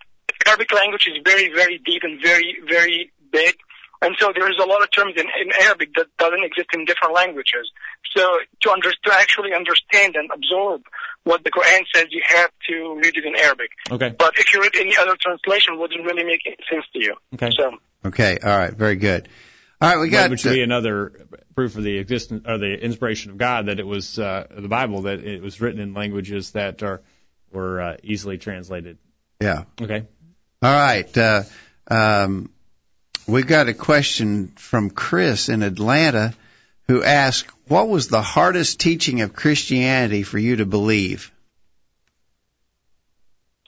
Arabic language is very, very deep and very, very big, and so there is a lot of terms in, in Arabic that doesn't exist in different languages. So to under, to actually understand and absorb what the Quran says, you have to read it in Arabic. Okay. But if you read any other translation, it wouldn't really make any sense to you. Okay. So Okay, all right, very good. All right, we got. which would be another proof of the existence or the inspiration of God that it was uh, the Bible that it was written in languages that are were uh, easily translated. yeah. Okay. All right. Uh, um, we've got a question from Chris in Atlanta who asked, What was the hardest teaching of Christianity for you to believe?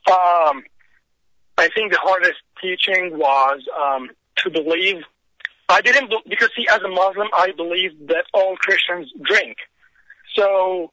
Um, I think the hardest teaching was um, to believe. I didn't be- because see, as a Muslim, I believe that all Christians drink. So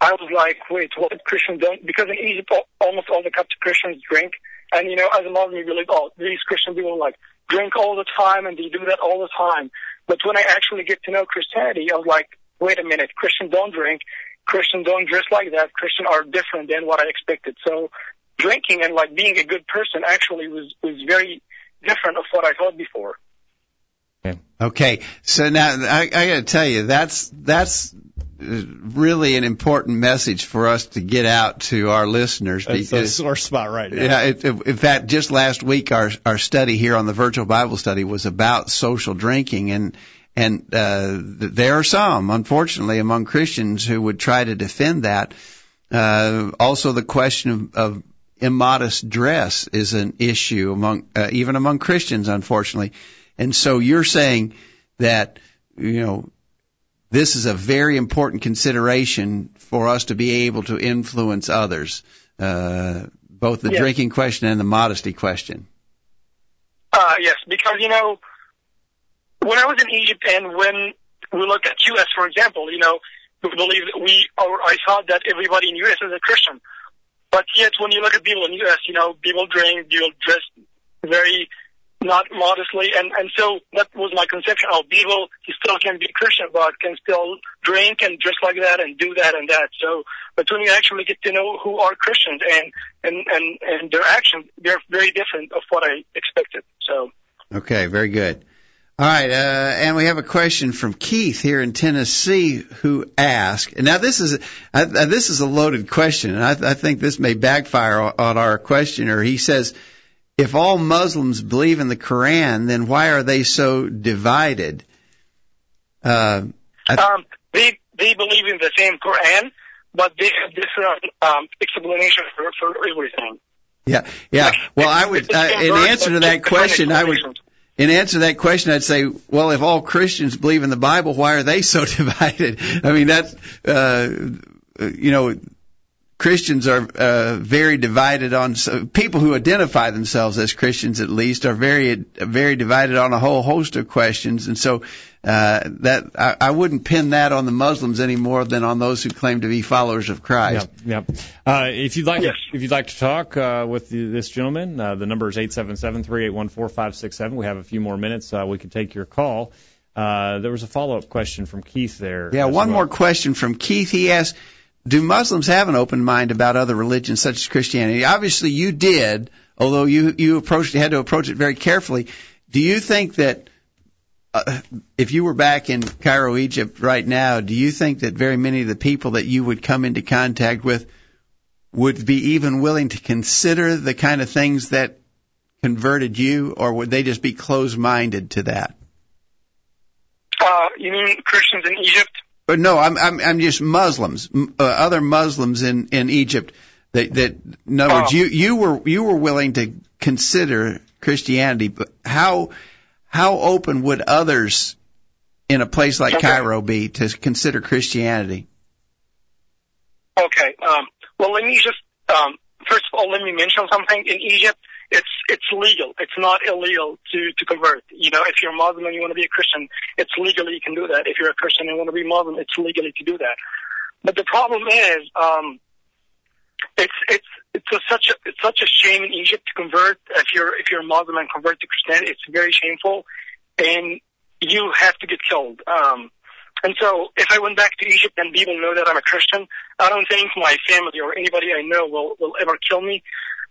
I was like, wait, what Christians don't? Because in Egypt, almost all the Coptic Christians drink, and you know, as a Muslim, you believe, oh, these Christian people like drink all the time and they do that all the time. But when I actually get to know Christianity, I was like, wait a minute, Christians don't drink. Christians don't dress like that. Christians are different than what I expected. So drinking and like being a good person actually was was very different of what I thought before. Okay, so now I, I got to tell you that's that's uh, really an important message for us to get out to our listeners. That's a sore spot right now. Yeah, it, it- in fact, just last week our our study here on the virtual Bible study was about social drinking, and and uh, there are some, unfortunately, among Christians who would try to defend that. Uh, also, the question of, of immodest dress is an issue among uh, even among Christians, unfortunately. And so you're saying that you know this is a very important consideration for us to be able to influence others, uh, both the Yes. drinking question and the modesty question. Uh, yes, because you know, when I was in Egypt and when we look at U.S. for example, you know, we believe that we, or I thought that everybody in U.S. is a Christian, but yet when you look at people in U.S., you know, people drink, people dress very not modestly, and and so that was my conception. Oh, people, he still can be Christian, but can still drink and dress like that and do that and that. So, but when you actually get to know who are Christians and and and and their actions, they're very different of what I expected. So. Okay, very good. All right, uh, and we have a question from Keith here in Tennessee who asked. And now this is I, this is a loaded question, and I, I think this may backfire on our questioner. He says, if all Muslims believe in the Quran, then why are they so divided? Uh, I, Um, they they believe in the same Quran, but they have different um, explanation for for everything. yeah, yeah. Well, I would, uh, in answer to that question, I would. In answer to that question, I'd say, well, if all Christians believe in the Bible, why are they so [LAUGHS] divided? I mean, that's, uh, you know, Christians are uh, very divided on so people who identify themselves as Christians at least are very very divided on a whole host of questions, and so uh, that I, I wouldn't pin that on the Muslims any more than on those who claim to be followers of Christ. Yep. Yep. Uh, if you'd like, Yes. if you'd like to talk uh, with the, this gentleman, uh, the number is eight seven seven three eight one four five six seven. We have a few more minutes. Uh, we can take your call. Uh, there was a follow-up question from Keith there. Yeah, one well. more question from Keith. He asked, "Do Muslims have an open mind about other religions such as Christianity?" Obviously, you did, although you you approached had to approach it very carefully. Do you think that uh, if you were back in Cairo, Egypt right now, do you think that very many of the people that you would come into contact with would be even willing to consider the kind of things that converted you, or would they just be closed-minded to that? Uh, you mean Christians in Egypt? But no, I'm I'm I'm just Muslims, uh, other Muslims in in Egypt. That that in other words, Oh. you you were you were willing to consider Christianity, but how how open would others in a place like Okay. Cairo be to consider Christianity? Okay. Um, well, let me just um, first of all let me mention something. In Egypt, it's it's legal. It's not illegal to to convert. You know, if you're Muslim and you want to be a Christian, it's legally you can do that. If you're a Christian and want to be Muslim, it's legally to do that. But the problem is, um, it's it's it's a, such a it's such a shame in Egypt to convert. If you're if you're a Muslim and convert to Christianity, it's very shameful, and you have to get killed. Um, and so, if I went back to Egypt and people know that I'm a Christian, I don't think my family or anybody I know will will ever kill me.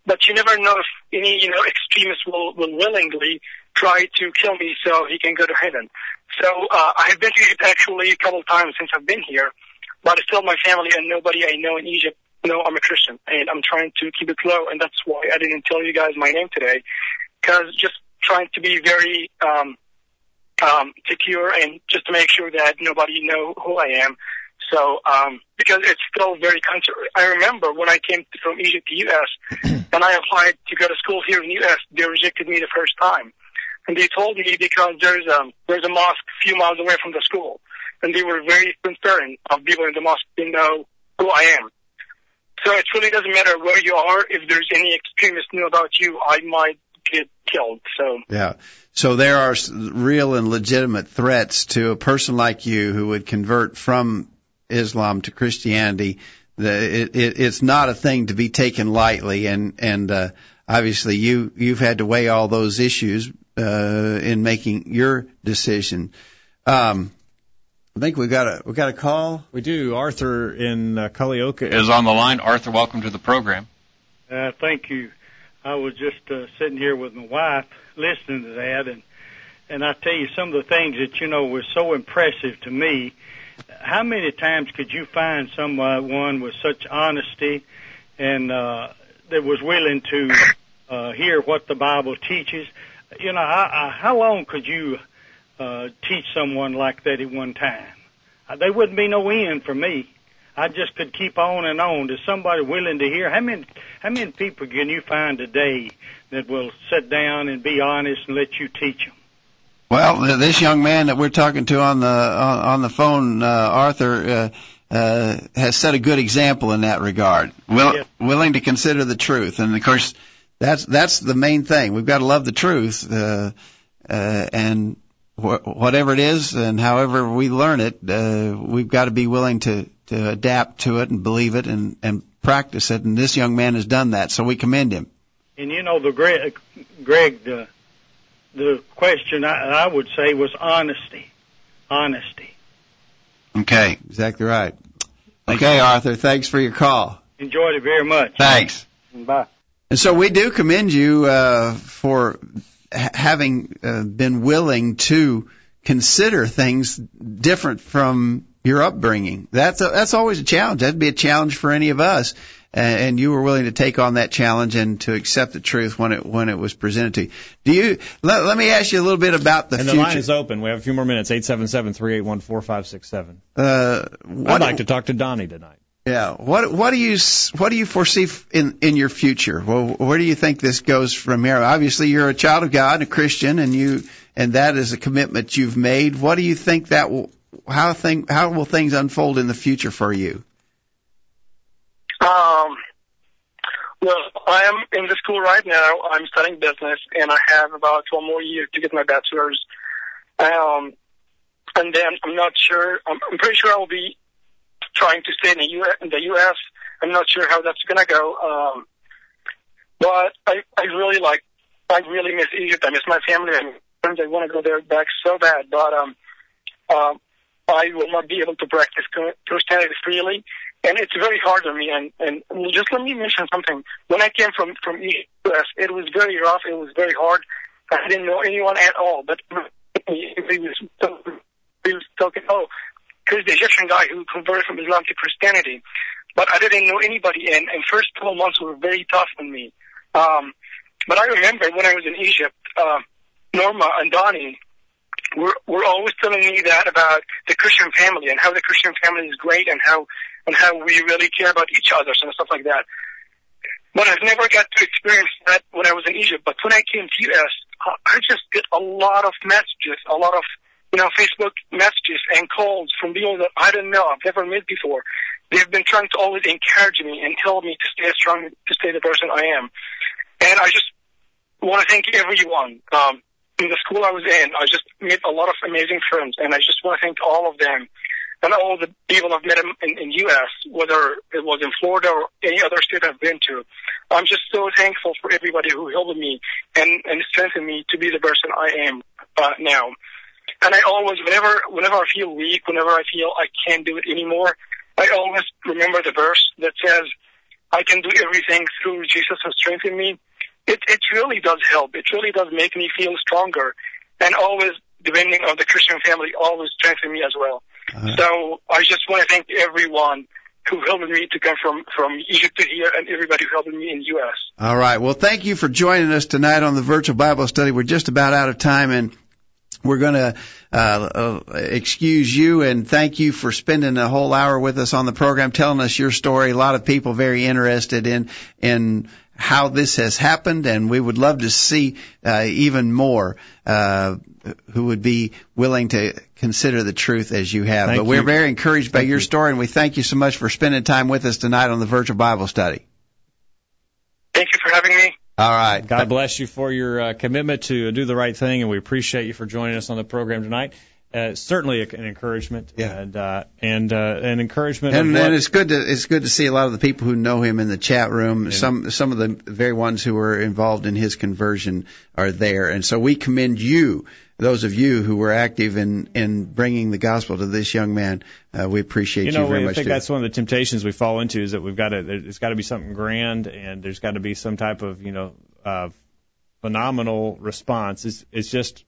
But you never know if any you know extremist will will willingly try to kill me so he can go to heaven. So uh, I have been to Egypt actually a couple of times since I've been here, but still my family and nobody I know in Egypt know I'm a Christian, and I'm trying to keep it low, and that's why I didn't tell you guys my name today, because just trying to be very um, um, secure and just to make sure that nobody know who I am. So, um, because it's still very country. I remember when I came from Egypt to U.S. [CLEARS THROAT] and I applied to go to school here in the U.S. They rejected me the first time, and they told me because there's um there's a mosque a few miles away from the school, and they were very concerned of people in the mosque to know who I am. So it really doesn't matter where you are. If there's any extremists know about you, I might get killed. So Yeah. So there are real and legitimate threats to a person like you who would convert from Islam to Christianity. The, it, it, it's not a thing to be taken lightly, and and uh, obviously you you've had to weigh all those issues uh, in making your decision. Um, I think we got a we got a call. We do. Arthur in uh, Culleoka is on the line. Arthur, welcome to the program. Uh, thank you. I was just uh, sitting here with my wife listening to that, and and I tell you some of the things that you know were so impressive to me. How many times could you find someone with such honesty and uh, that was willing to uh, hear what the Bible teaches? You know, I, I, how long could you uh, teach someone like that at one time? Uh, there wouldn't be no end for me. I just could keep on and on. Is somebody willing to hear? How many how many people can you find today that will sit down and be honest and let you teach them? Well, this young man that we're talking to on the on, the phone, uh, Arthur, uh, uh, has set a good example in that regard. Will, Yes. Willing to consider the truth, and of course, that's that's the main thing. We've got to love the truth, uh, uh, and wh- whatever it is, and however we learn it, uh, we've got to be willing to to adapt to it and believe it and and practice it. And this young man has done that, so we commend him. And you know, the Greg, Greg the the question I, I would say was honesty, honesty. Okay, exactly right. Okay, Arthur, thanks for your call. Enjoyed it very much. Thanks. Bye. And so we do commend you uh, for ha- having uh, been willing to consider things different from your upbringing. That's a, that's always a challenge. That'd be a challenge for any of us. Uh, and you were willing to take on that challenge and to accept the truth when it when it was presented to you. Do you? Let, let me ask you a little bit about the and the future. line is open. We have a few more minutes. Eight seven seven three eight one four five six seven. uh, I'd like to talk to Donnie tonight. Yeah. What what do you what do you foresee in in your future? Well, where do you think this goes from here? Obviously, you're a child of God, a Christian, and you and that is a commitment you've made. What do you think that will how thing how will things unfold in the future for you? Um, well, I am in the school right now. I'm studying business, and I have about 12 more years to get my bachelor's. Um, and then I'm not sure. I'm, I'm pretty sure I will be trying to stay in the U.S. In the U.S. I'm not sure how that's gonna go. Um, but I, I really like. I really miss Egypt. I miss my family and friends. I want to go there back so bad, but um, um, I will not be able to practice Christianity freely and it's very hard on me. And, and just let me mention something. When I came from from US, it was very rough. It was very hard. I didn't know anyone at all. But he was was talking. Oh, here's the Egyptian guy who converted from Islam to Christianity. But I didn't know anybody, and and first 12 months were very tough on me. Um, but I remember when I was in Egypt, uh, Norma and Donnie, were were always telling me that about the Christian family and how the Christian family is great and how and how we really care about each other and stuff like that. But I've never got to experience that when I was in Egypt. But when I came to US, I just get a lot of messages, a lot of you know Facebook messages and calls from people that I don't know, I've never met before. They've been trying to always encourage me and tell me to stay strong, to stay the person I am. And I just want to thank everyone. Um, in the school I was in, I just met a lot of amazing friends, and I just want to thank all of them and all the people I've met in, in, U.S., whether it was in Florida or any other state I've been to. I'm just so thankful for everybody who helped me and, and strengthened me to be the person I am uh, now. And I always, whenever, whenever I feel weak, whenever I feel I can't do it anymore, I always remember the verse that says, I can do everything through Jesus who strengthened me. It, it really does help. It really does make me feel stronger. And always, depending on the Christian family, always strengthen me as well. Uh-huh. So I just want to thank everyone who helped me to come from, from Egypt to here and everybody who helped me in the U.S. All right. Well, thank you for joining us tonight on the virtual Bible study. We're just about out of time and we're going to uh, uh, excuse you and thank you for spending a whole hour with us on the program, telling us your story. A lot of people very interested in in how this has happened, and we would love to see uh, even more uh, who would be willing to consider the truth as you have. Thank but we're very encouraged by thank your story, and we thank you so much for spending time with us tonight on the virtual Bible study. Thank you for having me. All right. God bless you for your uh, commitment to do the right thing, and we appreciate you for joining us on the program tonight. Uh, certainly an encouragement, Yeah. and uh, and uh, an encouragement. And, and it's good to it's good to see a lot of the people who know him in the chat room. Some some of the very ones who were involved in his conversion are there, and so we commend you, those of you who were active in in bringing the gospel to this young man. Uh, we appreciate you, you know, very I much. think too. that's one of the temptations we fall into is that we've got to. There's got to be something grand, and there's got to be some type of you know uh, phenomenal response. It's it's just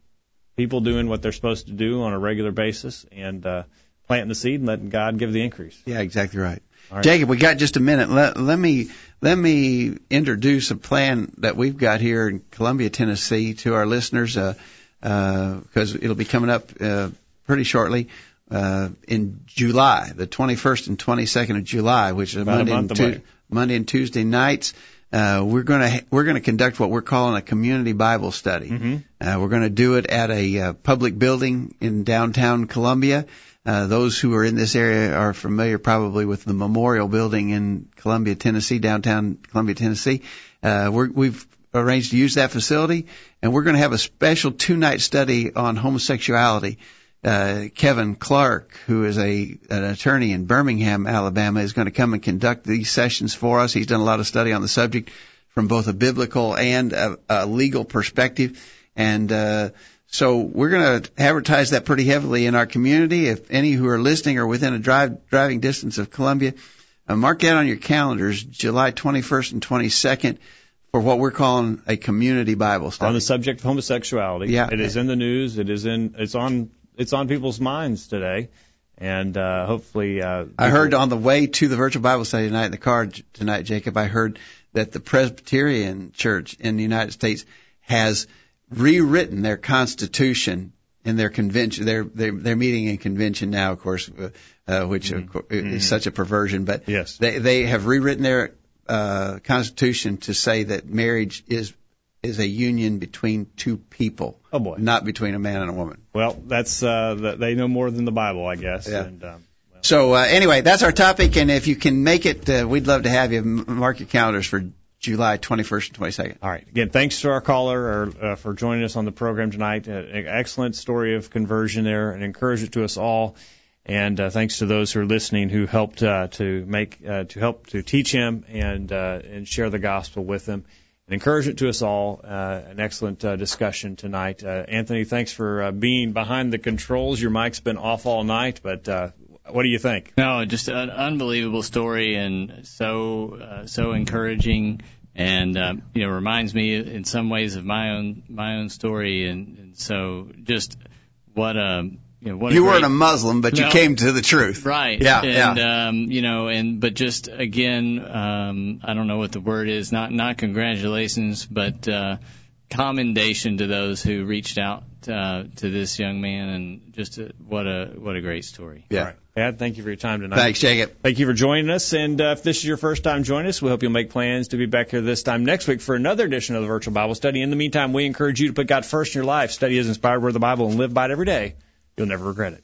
people doing what they're supposed to do on a regular basis and uh, planting the seed and letting God give the increase. Yeah, exactly right. Right. Jacob, we got just a minute. Let, let me let me introduce a plan that we've got here in Columbia, Tennessee, to our listeners, because uh, uh, it'll be coming up uh, pretty shortly uh, in July, the 21st and 22nd of July, which is About Monday and, away. Monday and Tuesday nights. Uh, we're going to we're going to conduct what we're calling a community Bible study. Mm-hmm. Uh, we're going to do it at a uh, public building in downtown Columbia. Uh, those who are in this area are familiar probably with the Memorial Building in Columbia, Tennessee, downtown Columbia, Tennessee. Uh, we're, we've arranged to use that facility, and we're going to have a special two-night study on homosexuality. Uh, Kevin Clark, who is a an attorney in Birmingham, Alabama, is going to come and conduct these sessions for us. He's done a lot of study on the subject from both a biblical and a, a legal perspective, and uh, so we're going to advertise that pretty heavily in our community. If any who are listening are within a drive driving distance of Columbia, uh, mark that on your calendars, July 21st and 22nd, for what we're calling a community Bible study. On the subject of homosexuality, Yeah. it is in the news. It is in. It's on. It's on people's minds today, and uh, hopefully. Uh, I heard on the way to the virtual Bible study tonight in the car tonight, Jacob, I heard that the Presbyterian Church in the United States has rewritten their constitution in their convention. They're they're, they're meeting in convention now, of course, uh, uh, which of cour- is such a perversion. But Yes. they they have rewritten their uh, constitution to say that marriage is is a union between two people. Oh, boy. not between a man and a woman. Well, that's uh, they know more than the Bible, I guess. Yeah. And, um, well. So uh, anyway, that's our topic, and if you can make it, uh, we'd love to have you mark your calendars for July 21st and 22nd. All right. Again, thanks to our caller or, uh, for joining us on the program tonight. Uh, an excellent story of conversion there, and encouragement to us all. And uh, thanks to those who are listening who helped uh, to make uh, to help to teach him and uh, and share the gospel with him. An encouragement to us all. Uh, an excellent uh, discussion tonight. Uh, Anthony, thanks for uh, being behind the controls. Your mic's been off all night, but uh, what do you think? No, just an unbelievable story and so uh, so encouraging, and um, you know reminds me in some ways of my own my own story, and, and so just what a you know what You a weren't great, a Muslim, but you No. came to the truth. Right. Yeah, and, yeah. Um, you know, and but just again, um, I don't know what the word is. Not not congratulations, but uh, commendation to those who reached out uh, to this young man, and just a, what a what a great story. Yeah. All right. Pat, thank you for your time tonight. Thanks, Jacob. Thank you for joining us. And uh, if this is your first time joining us, we hope you'll make plans to be back here this time next week for another edition of the Virtual Bible Study. In the meantime, we encourage you to put God first in your life, study as inspired word of the Bible, and live by it every day. You'll never regret it.